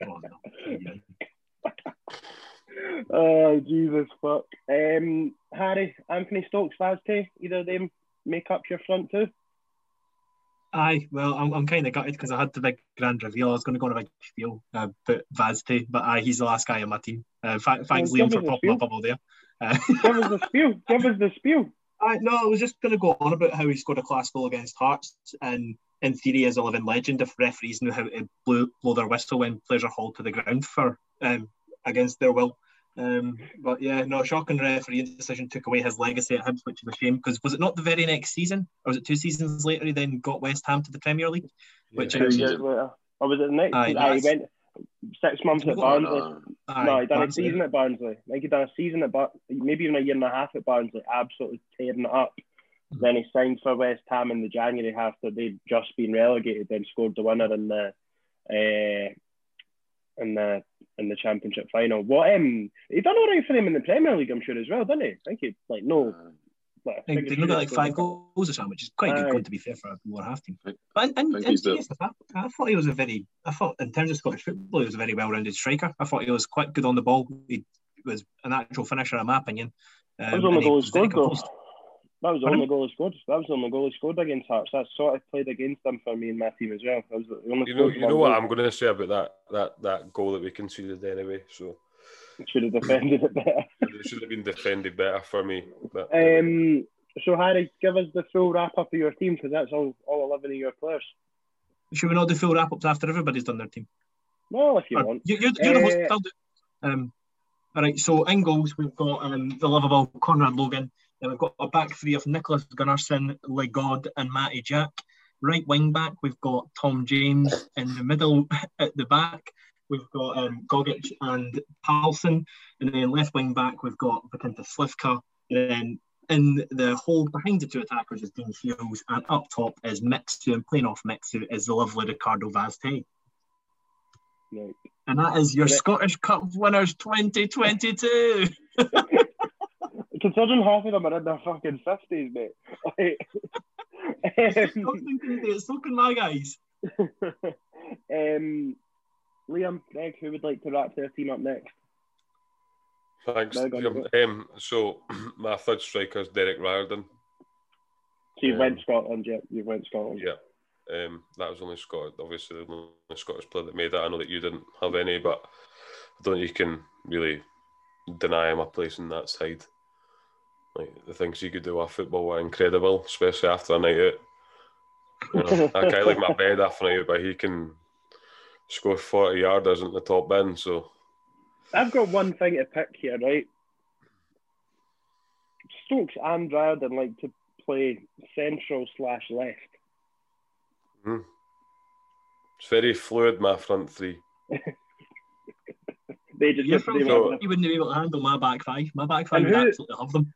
[laughs] oh Jesus fuck. Um, Harry, Anthony Stokes, Vaz Tê, either of them make up your front two? Aye, well, I'm, I'm kind of gutted because I had the big grand reveal. I was going to go on a big spiel uh, about Vaz Tê, but aye, he's the last guy on my team. Uh, thanks, well, Liam, for popping up bubble there. Uh, give us the spiel. Give us the spiel. [laughs] I, no, I was just going to go on about how he scored a class goal against Hearts and in theory is a living legend if referees knew how to blow, blow their whistle when players are hauled to the ground for um, against their will. Um, but yeah, no, shocking referee decision took away his legacy at Hibs, which is a shame because was it not the very next season, or was it two seasons later he then got West Ham to the Premier League? Which two years later, or was it the next? Aye, aye, he went six months at Barnsley. Aye, no, he done Barnsley. a season at Barnsley. I think he done a season at Bar- maybe even a year and a half at Barnsley, absolutely tearing it up. Then he signed for West Ham in the January after they'd just been relegated. Then scored the winner in the uh, in the in the championship final. What um, he done all right for them in the Premier League, I'm sure as well, didn't he? I think he like no. Well, I think they got like five goals or something, which is quite good going to be fair for a lower half team. But and, and, and I, I, thought he was a very, I thought in terms of Scottish football, he was a very well-rounded striker. I thought he was quite good on the ball. He was an actual finisher, in my opinion. Um, was on the goal scored though. That was the only goal he scored. That was the only goal he scored against Hearts. That sort of played against them for me and my team as well. That was the only you know, you know what I'm going to say about that that that goal that we conceded anyway. So should have defended it better. [laughs] it should have been defended better for me. But, um, so Harry, give us the full wrap up of your team because that's all all eleven of your players. Should we not do full wrap ups after everybody's done their team? Well, if you or, want. You, are you're uh, the host. Uh, I'll do. Um, all right. So in goals, we've got um, the lovable Conrad Logan. Then we've got a back three of Nicholas Gunnarsson, Legod, and Matty Jack. Right wing back, we've got Tom James. In the middle, [laughs] at the back, we've got um, Gogic and Palsson. And then left wing back, we've got Vykintas Slivka. And then in the hole behind the two attackers is Dean Shiels, and up top is Mixu, and playing off Mixu is the lovely Ricardo Vaz Tê. Right. And that is your Scottish Cup winners 2022. [laughs] Considering half of them are in their fucking fifties, mate. Like, um, so can my guys. um, Liam, Greg, who would like to wrap their team up next? Thanks. Um, so [clears throat] my third striker is Derek Riordan. So you um, went Scotland, yeah. You went Scotland. Yeah. Um, that was only Scott, obviously the only Scottish player that made that. I know that you didn't have any, but I don't think you can really deny him a place in that side. Like the things he could do off football were incredible, especially after a night out. You know, I can't leave my bed after a night out, but he can score forty yarders in the top bin. So I've got one thing to pick here, right? Stokes and Riordan like to play central slash left. Mm. It's very fluid, my front three. [laughs] they just you, so, you wouldn't be able to handle my back five. My back five would absolutely love them.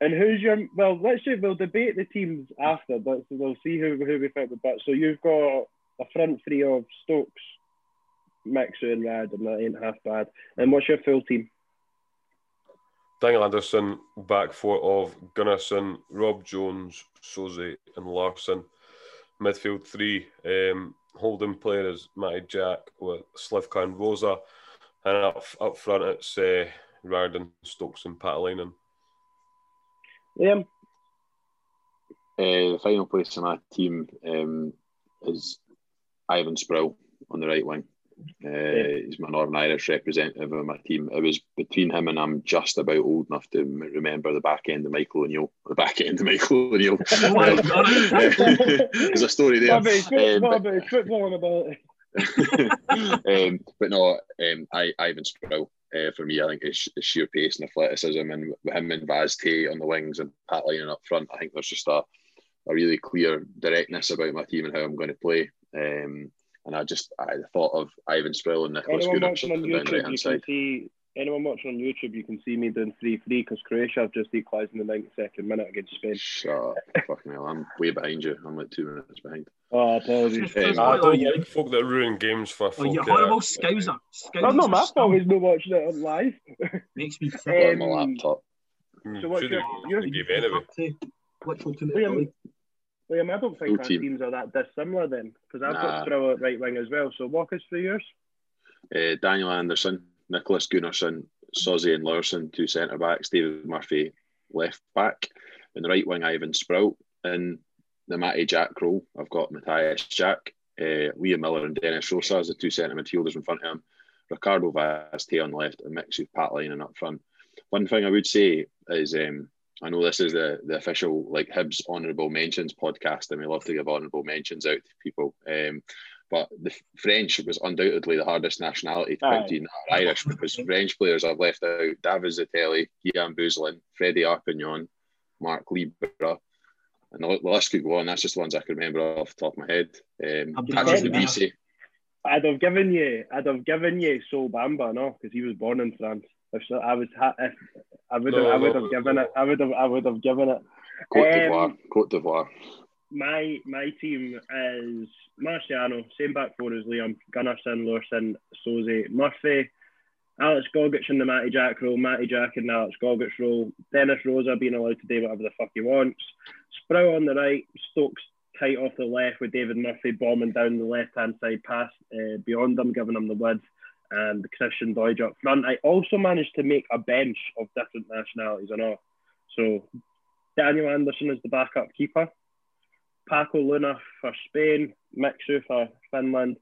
And who's your well? Let's say we'll debate the teams after, but we'll see who who we fit with. But so you've got a front three of Stokes, Mixu, and Rad, and that ain't half bad. And what's your full team? Daniel Anderson, back four of Gunnarsson, Rob Jones, Sauzée, and Laursen. Midfield three, um, holding players Matty Jack with Slivka and Rosa, and up up front it's uh, Riordan, Stokes, and Paatelainen. Liam? Uh, the final place in my team um, is Ivan Sproul on the right wing. Uh, he's my Northern Irish representative of my team. It was between him and I'm just about old enough to remember the back end of Michael O'Neill. The back end of Michael O'Neill. [laughs] [laughs] There's a story there. Um, football about [laughs] um, but no, um, I, Ivan Sproul uh, for me, I think it's, it's sheer pace and athleticism, and with him and Vaz Tê on the wings and Pat Lyon up front, I think there's just a, a really clear directness about my team and how I'm going to play. Um, and I just I thought of Ivan Sproul and Nicholas down the right hand side. See, anyone watching on YouTube, you can see me doing 3 3 because Croatia have just equalised in the 92nd minute against Spain. Shut up. [laughs] Fucking hell. I'm way behind you. I'm like two minutes behind. Oh, apologies. Um, I don't like folk that ruin games for folk. Oh, you horrible scouser. Scousers That's not my fault, he's not watching it on live. [laughs] Makes me Um, sick. my laptop. So what's your, your game anyway? Which one to Liam, make Liam, I don't think Full our team. teams are that dissimilar then, because I've Nah. got Sproul at right wing as well. So walk us through yours. Uh, Daniel Anderson, Nicholas Gunnarsson, Sozzy and Laursen, two centre backs, David Murphy, left back. and the right wing, Ivan Sproul. And the Matty Jack role, I've got Matthias Jack, uh, Liam Miller, and Dennis Rosa as the two centre midfielders in front of him. Ricardo Vaz Tê on the left, and mix with Pat up front. One thing I would say is um, I know this is the, the official like Hibs honourable mentions podcast, and we love to give honourable mentions out to people. Um, but the French was undoubtedly the hardest nationality to Aye. put in Irish because [laughs] French players I've left out David Zitelli, Guillaume Beuzelin, Freddy Arpinon, Marc Libbra, and the the list could go on. That's just the ones I can remember off the top of my head. Um, I'll be Patrick honest, Lebisi, I'd have given you, I'd have given you Sol Bamba, no, because he was born in France. If so, I was, if I would have, No, I would no, have given no. it, I would have, I would have given it. Cote Um, d'Ivoire, Cote d'Ivoire. My my team is Marciano, same back four as Liam, Gunnarsson, Laursen, Sauzée, Murphy, Alex Gogic in the Matty Jack role, Matty Jack in the Alex Gogic role, Dennis Rosa being allowed to do whatever the fuck he wants, Sproul on the right, Stokes tight off the left with David Murphy bombing down the left hand side pass uh, beyond him, giving him the width, and Christian Doidge up front. I also managed to make a bench of different nationalities and all. So Daniel Anderson is the backup keeper. Paco Luna for Spain, Mixu for Finland,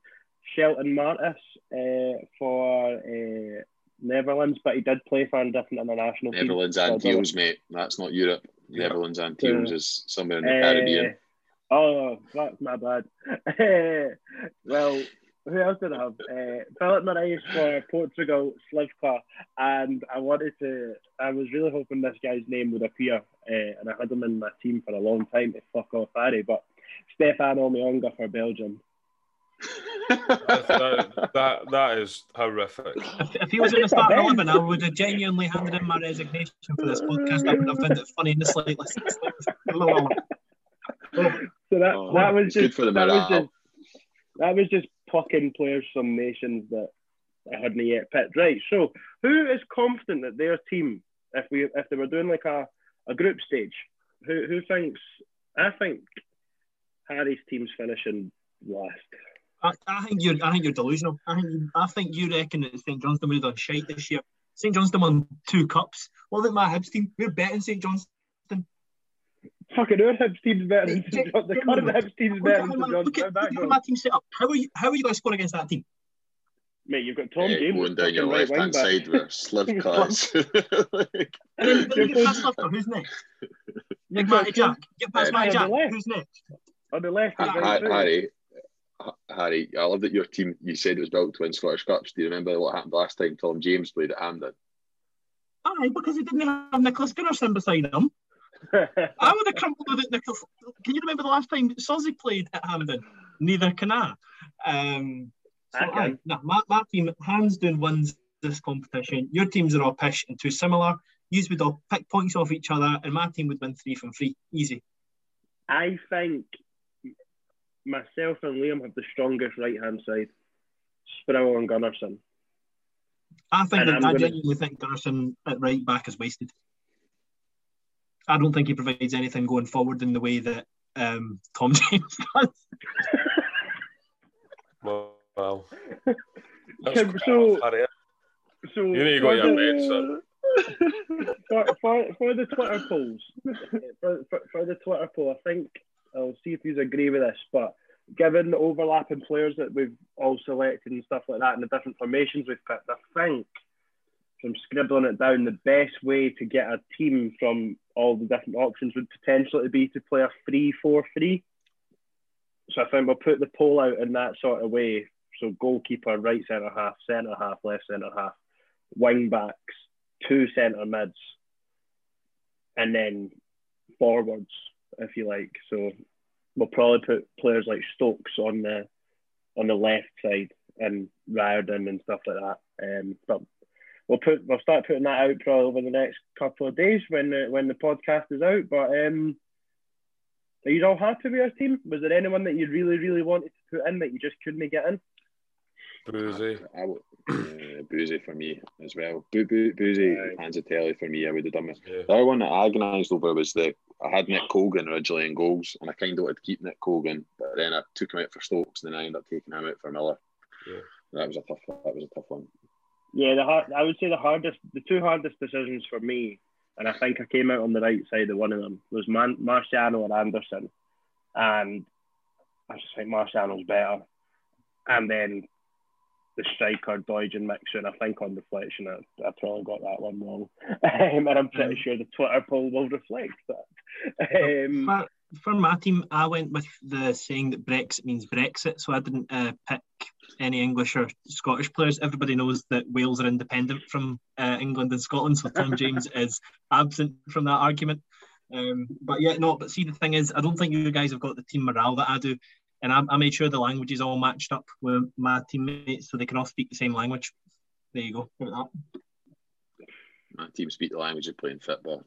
Shelton Martis uh, for uh, Netherlands, but he did play for a different international team. Netherlands so I don't- mate. That's not Europe. Yeah. Netherlands Antilles Yeah. is somewhere in the Uh, Caribbean. Oh, that's my bad. [laughs] well, who else did I have? Uh, Philip Moraes for Portugal, Slivka, and I wanted to. I was really hoping this guy's name would appear, uh, and I had him in my team for a long time to fuck off Harry, but Stefan Mionga for Belgium. that, that, that is horrific. If, if he was in the starting eleven, I would have genuinely handed in my resignation for this podcast. I would have found it funny in the slightest. So that Oh, that was just good for the that was morale. just that was just plucking players from nations that I hadn't yet picked. Right. So who is confident that their team, if we if they were doing like a, a group stage, who who thinks I think Harry's team's finishing last. I, I think you're. I think you're delusional. I think. You, I think you reckon that St Johnstone would have done shite this year. St Johnstone won two cups. What about my Hibs team? We're betting St Johnstone. Fucking our Hibs team's better than Hey, St. John. The Jim, current Hibs team's Look better at, than how St. my, look, at, look at my team set up. How are you? How are you going to score against that team? Mate, you've got Tom Uh, James going down your right left hand back. side where Slivka is. And then, then you get past Lifter. Who's next? Get You've Matty Jack. Get past Matty Jack. Who's next? on the left. Ha- and Ha- right foot. Harry, Harry, I love that your team. You said it was built to win Scottish Cups. Do you remember what happened last time? Tom James played at Hampden. Aye, because he didn't have Nicholas Gunnarsson beside him. [laughs] I would have crumpled with it, Nicholas. Can you remember the last time Sozzy played at Hampden? Neither can I. Um, so, I no, my, my team, hands down, wins this competition. Your teams are all pish and too similar. You would all pick points off each other, and my team would win three from three. Easy. I think myself and Liam have the strongest right hand side. Sproul and Gunnarsson. I think And that I genuinely think Gunnarsson at right back is wasted. I don't think he provides anything going forward in the way that um, Tom [laughs] James does. Wow. That's Kim, so- off, So You need to go to your bed, son. for, for, for the Twitter polls, [laughs] for, for, for the Twitter poll, I think I'll see if you agree with this, but given the overlapping players that we've all selected and stuff like that, and the different formations we've picked, I think from scribbling it down, the best way to get a team from all the different options would potentially be to play a 3 4 3. So I think we'll put the poll out in that sort of way. So goalkeeper, right centre half, centre half, left centre half, wing backs, two centre mids, and then forwards, if you like. So we'll probably put players like Stokes on the on the left side and Riordan and stuff like that. Um, but we'll put we'll start putting that out probably over the next couple of days when the when the podcast is out. But um, are you all happy with your team? Was there anyone that you really really wanted to put in that you just couldn't get in? Boozy. I, I, [clears throat] uh, Boozy for me as well. Bo- Bo- Boozy, right. Hanzatelli for me. I would have done it. Yeah. The other one that I agonised over was the I had Nick Colgan originally in goals, and I kind of wanted to keep Nick Colgan, but then I took him out for Stokes, and then I ended up taking him out for Miller. Yeah. That was a tough. That was a tough one. Yeah, the hard, I would say the hardest, the two hardest decisions for me, and I think I came out on the right side of one of them was Man, Marciano and Anderson, and I just think Marciano's better, and then the striker Doidge and Mixu, and I think on reflection I, I probably got that one wrong, [laughs] um, and I'm pretty mm. sure the Twitter poll will reflect that. Um, for, my team, I went with the saying that Brexit means Brexit, so I didn't uh, pick any English or Scottish players. Everybody knows that Wales are independent from uh, England and Scotland, so Tom [laughs] James is absent from that argument. Um, but yeah, no. But see, the thing is, I don't think you guys have got the team morale that I do, and I, I made sure the languages all matched up with my teammates so they can all speak the same language. There you go. My team speak the language of playing football.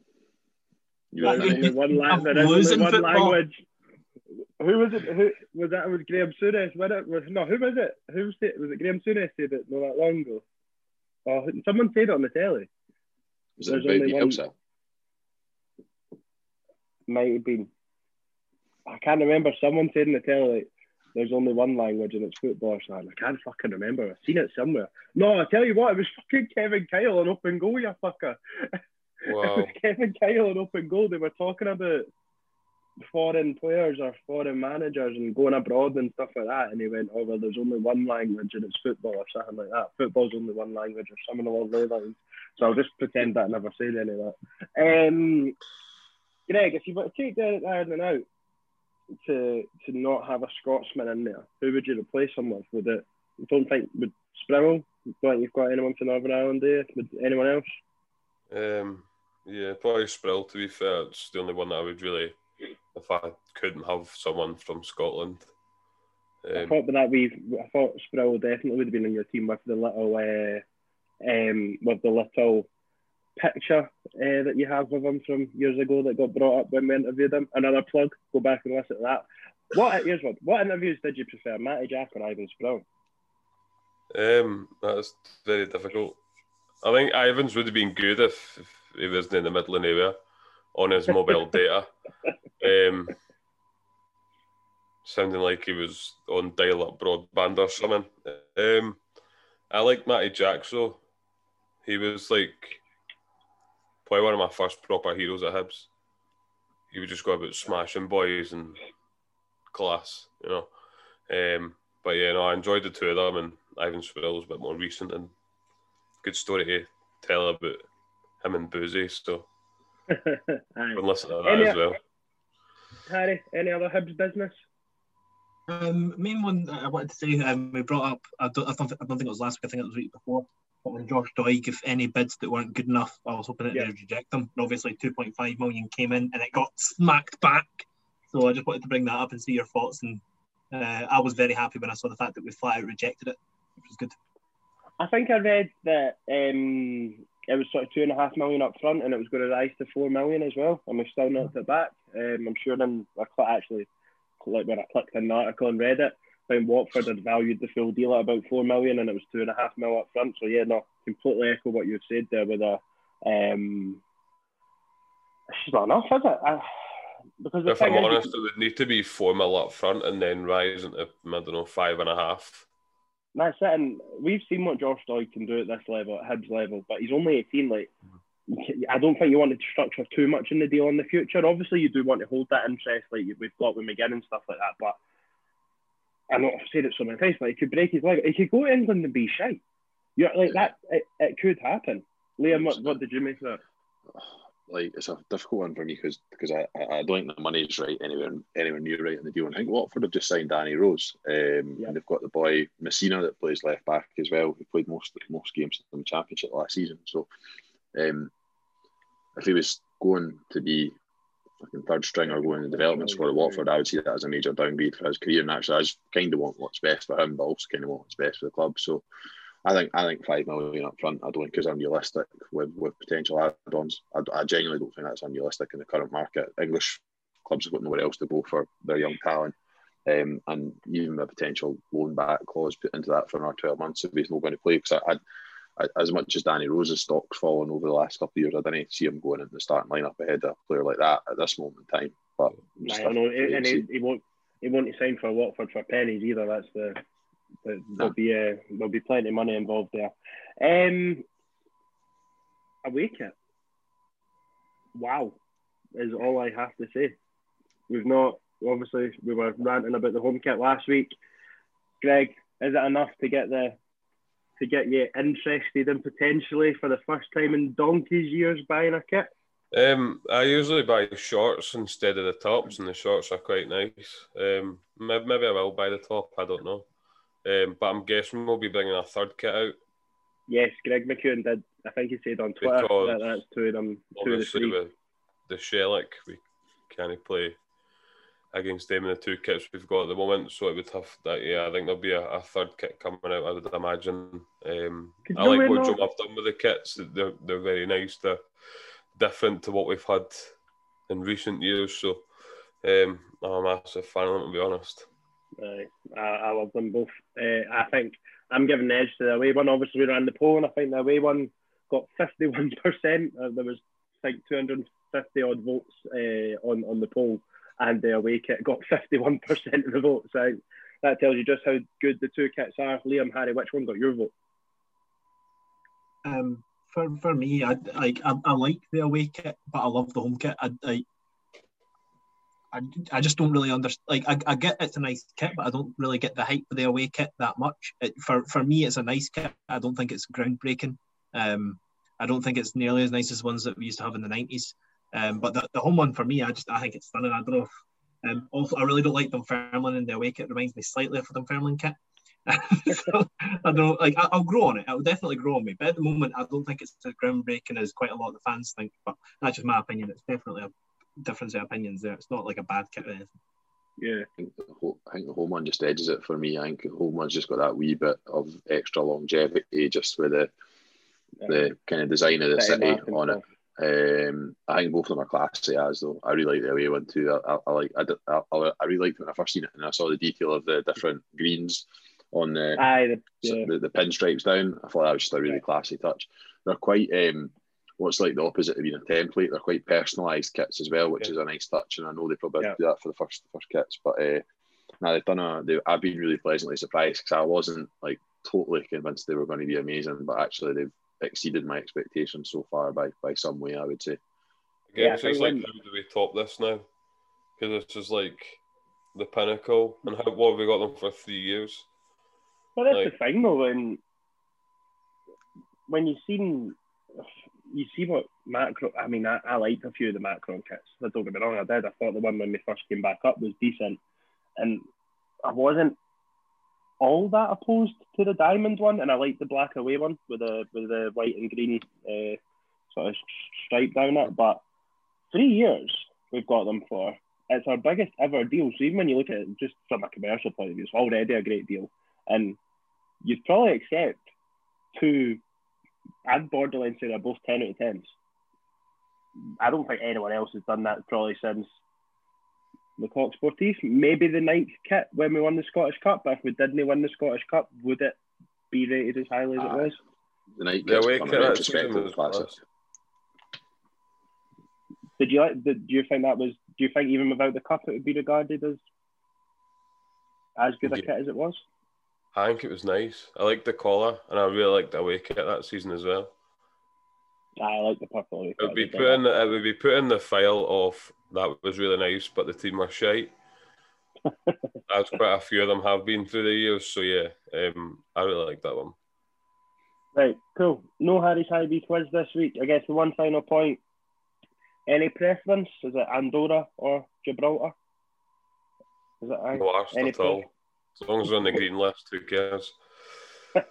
You one, one, la- one language who was it? Who was that? Was Graham Souness? Was it? Was, no, who was it? Who was it? Was it Graham Souness said it not that long ago? Oh, someone said it on the telly. Was it Baby Elsa? Might have been. I can't remember. Someone said in the telly, there's only one language and it's football. So I can't fucking remember. I've seen it somewhere. No, I tell you what, it was fucking Kevin Kyle on open goal, you fucker. [laughs] Wow. it was [laughs] Kevin Kyle and open goal. They were talking about foreign players or foreign managers and going abroad and stuff like that. And he went, oh, well, there's only one language and it's football or something like that. Football's only one language or something along those lines. So I'll just pretend that I never said any of that. Um, Greg, if you were to take Derek Riordan out to to not have a Scotsman in there, who would you replace him with? Would it? You don't think would Sproul? Got you've got anyone from Northern Ireland there? Would anyone else? Um, yeah, probably Sproul. To be fair, it's the only one that I would really if I couldn't have someone from Scotland. Um, I thought that we, I thought Sproul definitely would have been on your team with the little, uh, um, with the little picture uh, that you have of him from years ago that got brought up when we interviewed him. Another plug, go back and listen to that. What here's what? What interviews did you prefer, Matty Jack or Ivan Sproul? Um, that's very difficult. I think Ivans would have been good if, if he wasn't in the middle of nowhere on his mobile [laughs] data. Um, sounding like he was on dial-up broadband or something. Um, I like Matty Jacks though. He was like probably one of my first proper heroes at Hibs. He would just go about smashing boys and class, you know. Um, but yeah, no, I enjoyed the two of them, and Ivan was a bit more recent and good story to tell about him and Boozy. So [laughs] can listen to that any, as well. Harry, any other Hibs business? Um, main one I wanted to say, um, we brought up, I don't, I don't, I don't think it was last week, I think it was the week before, but when Josh Doig, if any bids that weren't good enough, I was hoping that yeah. they'd reject them. And obviously 2.5 million came in and it got smacked back. So I just wanted to bring that up and see your thoughts. And uh, I was very happy when I saw the fact that we flat out rejected it, which was good. I think I read that um, it was sort of two and a half million up front, and it was going to rise to four million as well, and we've still knocked it back. Um, I'm sure in I actually, like when I clicked in the article and read it, found Watford had valued the full deal at about four million, and it was two and a half mil up front. So yeah, no, completely echo what you said there with a. Um, it's not enough, is it? I, because if I'm honest, it would need to be four mil up front and then rise into I don't know five and a half that's it. And we've seen what Josh Doig can do at this level, at Hibs level, but he's only 18. Like, I don't think you want to structure too much in the deal in the future. Obviously, you do want to hold that interest, like we've got with McGinn and stuff like that. But I know I've said it so many times, but he could break his leg. He could go to England and be shy. Yeah, like that. It, it could happen. Liam, what, what did you make of that? Like it's a difficult one for me because because I, I don't think the money's right anywhere anywhere near right in the deal. And I think Watford have just signed Danny Rose, um, yeah. and they've got the boy Masina that plays left back as well. who played most most games in the championship last season. So um, if he was going to be fucking third string or going in the development squad at Watford, I would see that as a major downgrade for his career. And actually, I just kind of want what's best for him, but also kind of want what's best for the club. So I think I think five million up front. I don't think is unrealistic with with potential add-ons. I, I genuinely don't think that's unrealistic in the current market. English clubs have got nowhere else to go for their young talent. Um, and even a potential loan back clause put into that for another 12 months if he's not going to play. Because I, I, as much as Danny Rose's stock's fallen over the last couple of years, I didn't see him going in the starting lineup ahead of a player like that at this moment in time. But I know, and he, he, won't he won't sign for Watford for pennies either. That's the there'll be uh, there'll be plenty of money involved there. Um, away kit. Wow, is all I have to say. We've not obviously we were ranting about the home kit last week. Greg, is it enough to get the to get you interested in potentially for the first time in donkey's years buying a kit? Um, I usually buy shorts instead of the tops, and the shorts are quite nice. Um, maybe, maybe I will buy the top. I don't know. Um, but I'm guessing we'll be bringing a third kit out. Yes, Greg McEwen did. I think he said on Twitter because that that's two of them. Two of the three. With the Shelik, we can't play against them in the two kits we've got at the moment. So it would have that. Yeah, I think there'll be a, a third kit coming out. I would imagine. Um, I like what Joma have done with the kits. They're they're very nice. They're different to what we've had in recent years. So um, I'm a massive fan of them to be honest. Uh, I, I love them both. Uh, I think I'm giving the edge to the away one. Obviously, we ran the poll, and I think the away one got 51%. Uh, there was, I think, 250 odd votes uh, on on the poll and the away kit got [laughs] 51% of the votes. So that tells you just how good the two kits are. Liam, Harry, which one got your vote? Um, for, for me, I like I, I, like the away kit, but I love the home kit. I, I, I, I just don't really understand. Like I, I get it's a nice kit, but I don't really get the hype for the away kit that much. It, for for me, it's a nice kit. I don't think it's groundbreaking. Um, I don't think it's nearly as nice as ones that we used to have in the nineties. Um, but the, the home one for me, I just I think it's stunning. I don't know. If, um, also, I really don't like Dunfermline in the away kit. It reminds me slightly of a Dunfermline kit. [laughs] so, I don't know. like. I, will grow on it. It will definitely grow on me. But at the moment, I don't think it's as groundbreaking as quite a lot of the fans think. But that's just my opinion. It's definitely a difference of opinions there. It's not like a bad kit or anything. Yeah, I think, the whole, I think the home one just edges it for me. I think the home one's just got that wee bit of extra longevity, just with the yeah. the kind of design of the city on it. Um, I think both of them are classy as though. I really like the away one too. I, I, I like. I, I, I, really liked when I first seen it and I saw the detail of the different greens on the Aye, the, yeah. the, the pinstripes down. I thought that was just a really classy touch. They're quite um, what's like the opposite of being a template. They're quite personalised kits as well, which yeah. is a nice touch. And I know they probably yeah. do that for the first first kits, but uh, now they've done a. They, I've been really pleasantly surprised because I wasn't like totally convinced they were going to be amazing, but actually they've exceeded my expectations so far by by some way. I would say. yeah, so it's like how do we top this now? Because this is like the pinnacle, and how what have we got them for three years? Well, that's like, the thing though. When when you've seen you see what Macron. I mean, I, I liked a few of the Macron kits. Don't get me wrong, I did. I thought the one when we first came back up was decent, and I wasn't all that opposed to the diamond one, and I like the black away one with the with the white and green uh, sort of stripe down it. But three years we've got them for. It's our biggest ever deal. So even when you look at it just from a commercial point of view, it's already a great deal. And you'd probably accept two. I'd borderline say they're both ten out of tens. I don't think anyone else has done that probably since the Coq Sportif. Maybe the ninth kit when we won the Scottish Cup. But if we didn't win the Scottish Cup, would it be rated as highly as uh, it was? The ninth kit was Did you like? Did, do you think that was? Do you think even without the cup, it would be regarded as as good a yeah. kit as it was? I think it was nice. I liked the collar, and I really liked the away kit that season as well. I like the purple It would be kit. put in. It would be put in the file of that was really nice, but the team were shite. As [laughs] quite a few of them have been through the years, so yeah, um, I really like that one. Right, cool. No Harry's High B quiz this week. I guess the one final point. Any preference? Is it Andorra or Gibraltar? Is it? No Any at all. As long as we're on the green list, who cares? [laughs]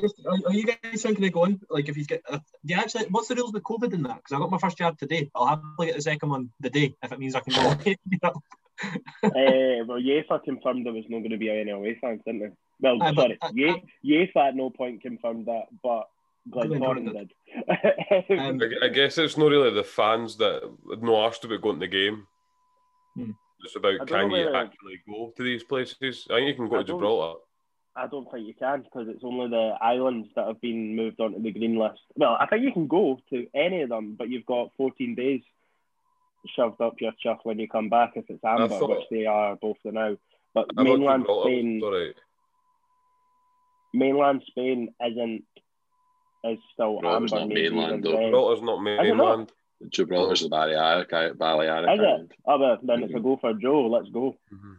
Just, are, are you guys thinking of going? Like, if he's get, uh, do you actually, what's the rules with COVID in that? Because I got my first jab today. I'll happily get the second one the day if it means I can go. away, [laughs] [laughs] you know? uh, well, UEFA confirmed there was not going to be any away fans, didn't they? Well, Aye, but- sorry, uh, Ye- uh, UEFA at no point confirmed that, but Glentoran Glentoran did. Um, I, I guess it's not really the fans that no asked about going to the game. Hmm. It's about don't can you whether- actually go to these places? I think you can go I to Gibraltar. I don't think you can because it's only the islands that have been moved onto the green list. Well, I think you can go to any of them, but you've got 14 days shoved up your chuff when you come back if it's amber, thought- which they are both for now. But I thought mainland Spain, alright. mainland Spain isn't is still Gibraltar's amber. not mainland, even though. Gibraltar's not not? mainland. Gibraltar's the Balearic, uh, Balearic Is it? Island. Oh, well, then it's a mm-hmm. go for Joe. Let's go. Mm-hmm.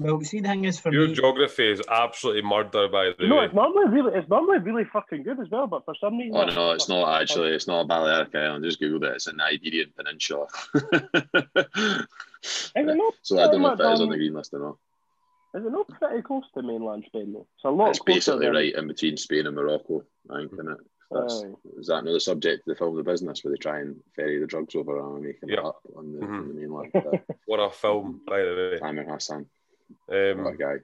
Well, see, the thing is for Your me, geography is absolutely murder, by the No, way. it's normally really, it's normally really fucking good as well. But for some reason, Oh no, it's not actually. It's not a Balearic Island. Just Google it. It's in the Iberian Peninsula. [laughs] Is it not? so I don't know if much, it is on the green list or not. Is it not pretty close to mainland Spain though? It's a lot. It's closer basically than- right in between Spain and Morocco. I think, isn't it? That's, Aye. is that another subject of the film The Business where they try and ferry the drugs over and making Yeah. it up on the, Mhm. on the mainland? [laughs] What a film, by the Tamer Hassan, way. what a Um, guy.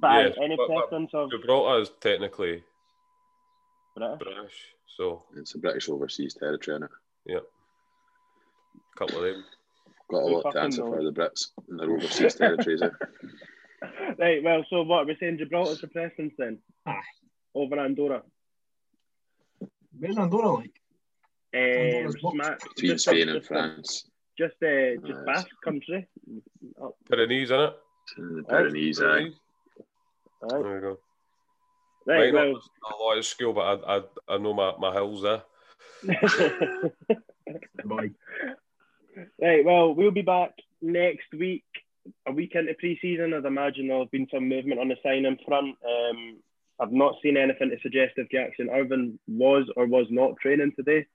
But aye, Yes, any but- but- preference of Gibraltar is technically British? British, so It's a British overseas territory, innit? yeah, a couple of them. Got a lot to fucking answer for the Brits and their overseas territories. eh? [laughs] [laughs] Right. Well, so what are we're saying Gibraltar's a preference then? Aye. Over Andorra. Where's Andorra like? Uh, Andorra's Between just Spain up- and just France. Just uh, just Aye. Basque country. Up, Pyrenees, innit? The Pyrenees, aye. Pyrenees. right. There we go. Right. Might Well. not a lot of school, but I, I, I know my, my hills there. [laughs] Right. Well, we'll be back next week. A week into pre-season, I'd imagine there'll have been some movement on the signing front. Um, I've not seen anything to suggest if Jackson Irvine was or was not training today.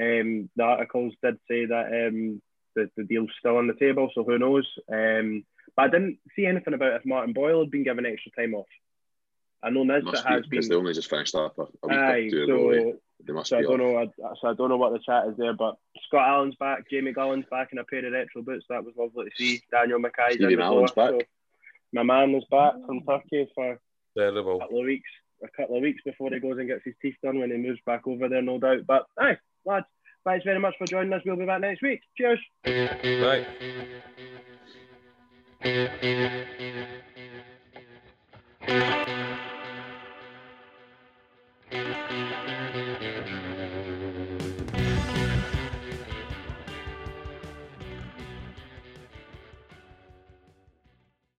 Um, the articles did say that um, the, the deal's still on the table, so who knows? Um, but I didn't see anything about if Martin Boyle had been given extra time off. I know Nisbet Must has be, because they only just finished up a, a week Aye, or two ago. eh? so, They must so I be don't off. know. I, so I don't know what the chat is there. But Scott Allan's back. Jamie Gullan's back in a pair of retro boots. That was lovely to see. Daniel Mackay's Stevie the back. so my man was back from Turkey for Terrible. A couple of weeks, a couple of weeks before he goes and gets his teeth done when he moves back over there, no doubt. But aye, lads, thanks very much for joining us. We'll be back next week. Cheers. Bye.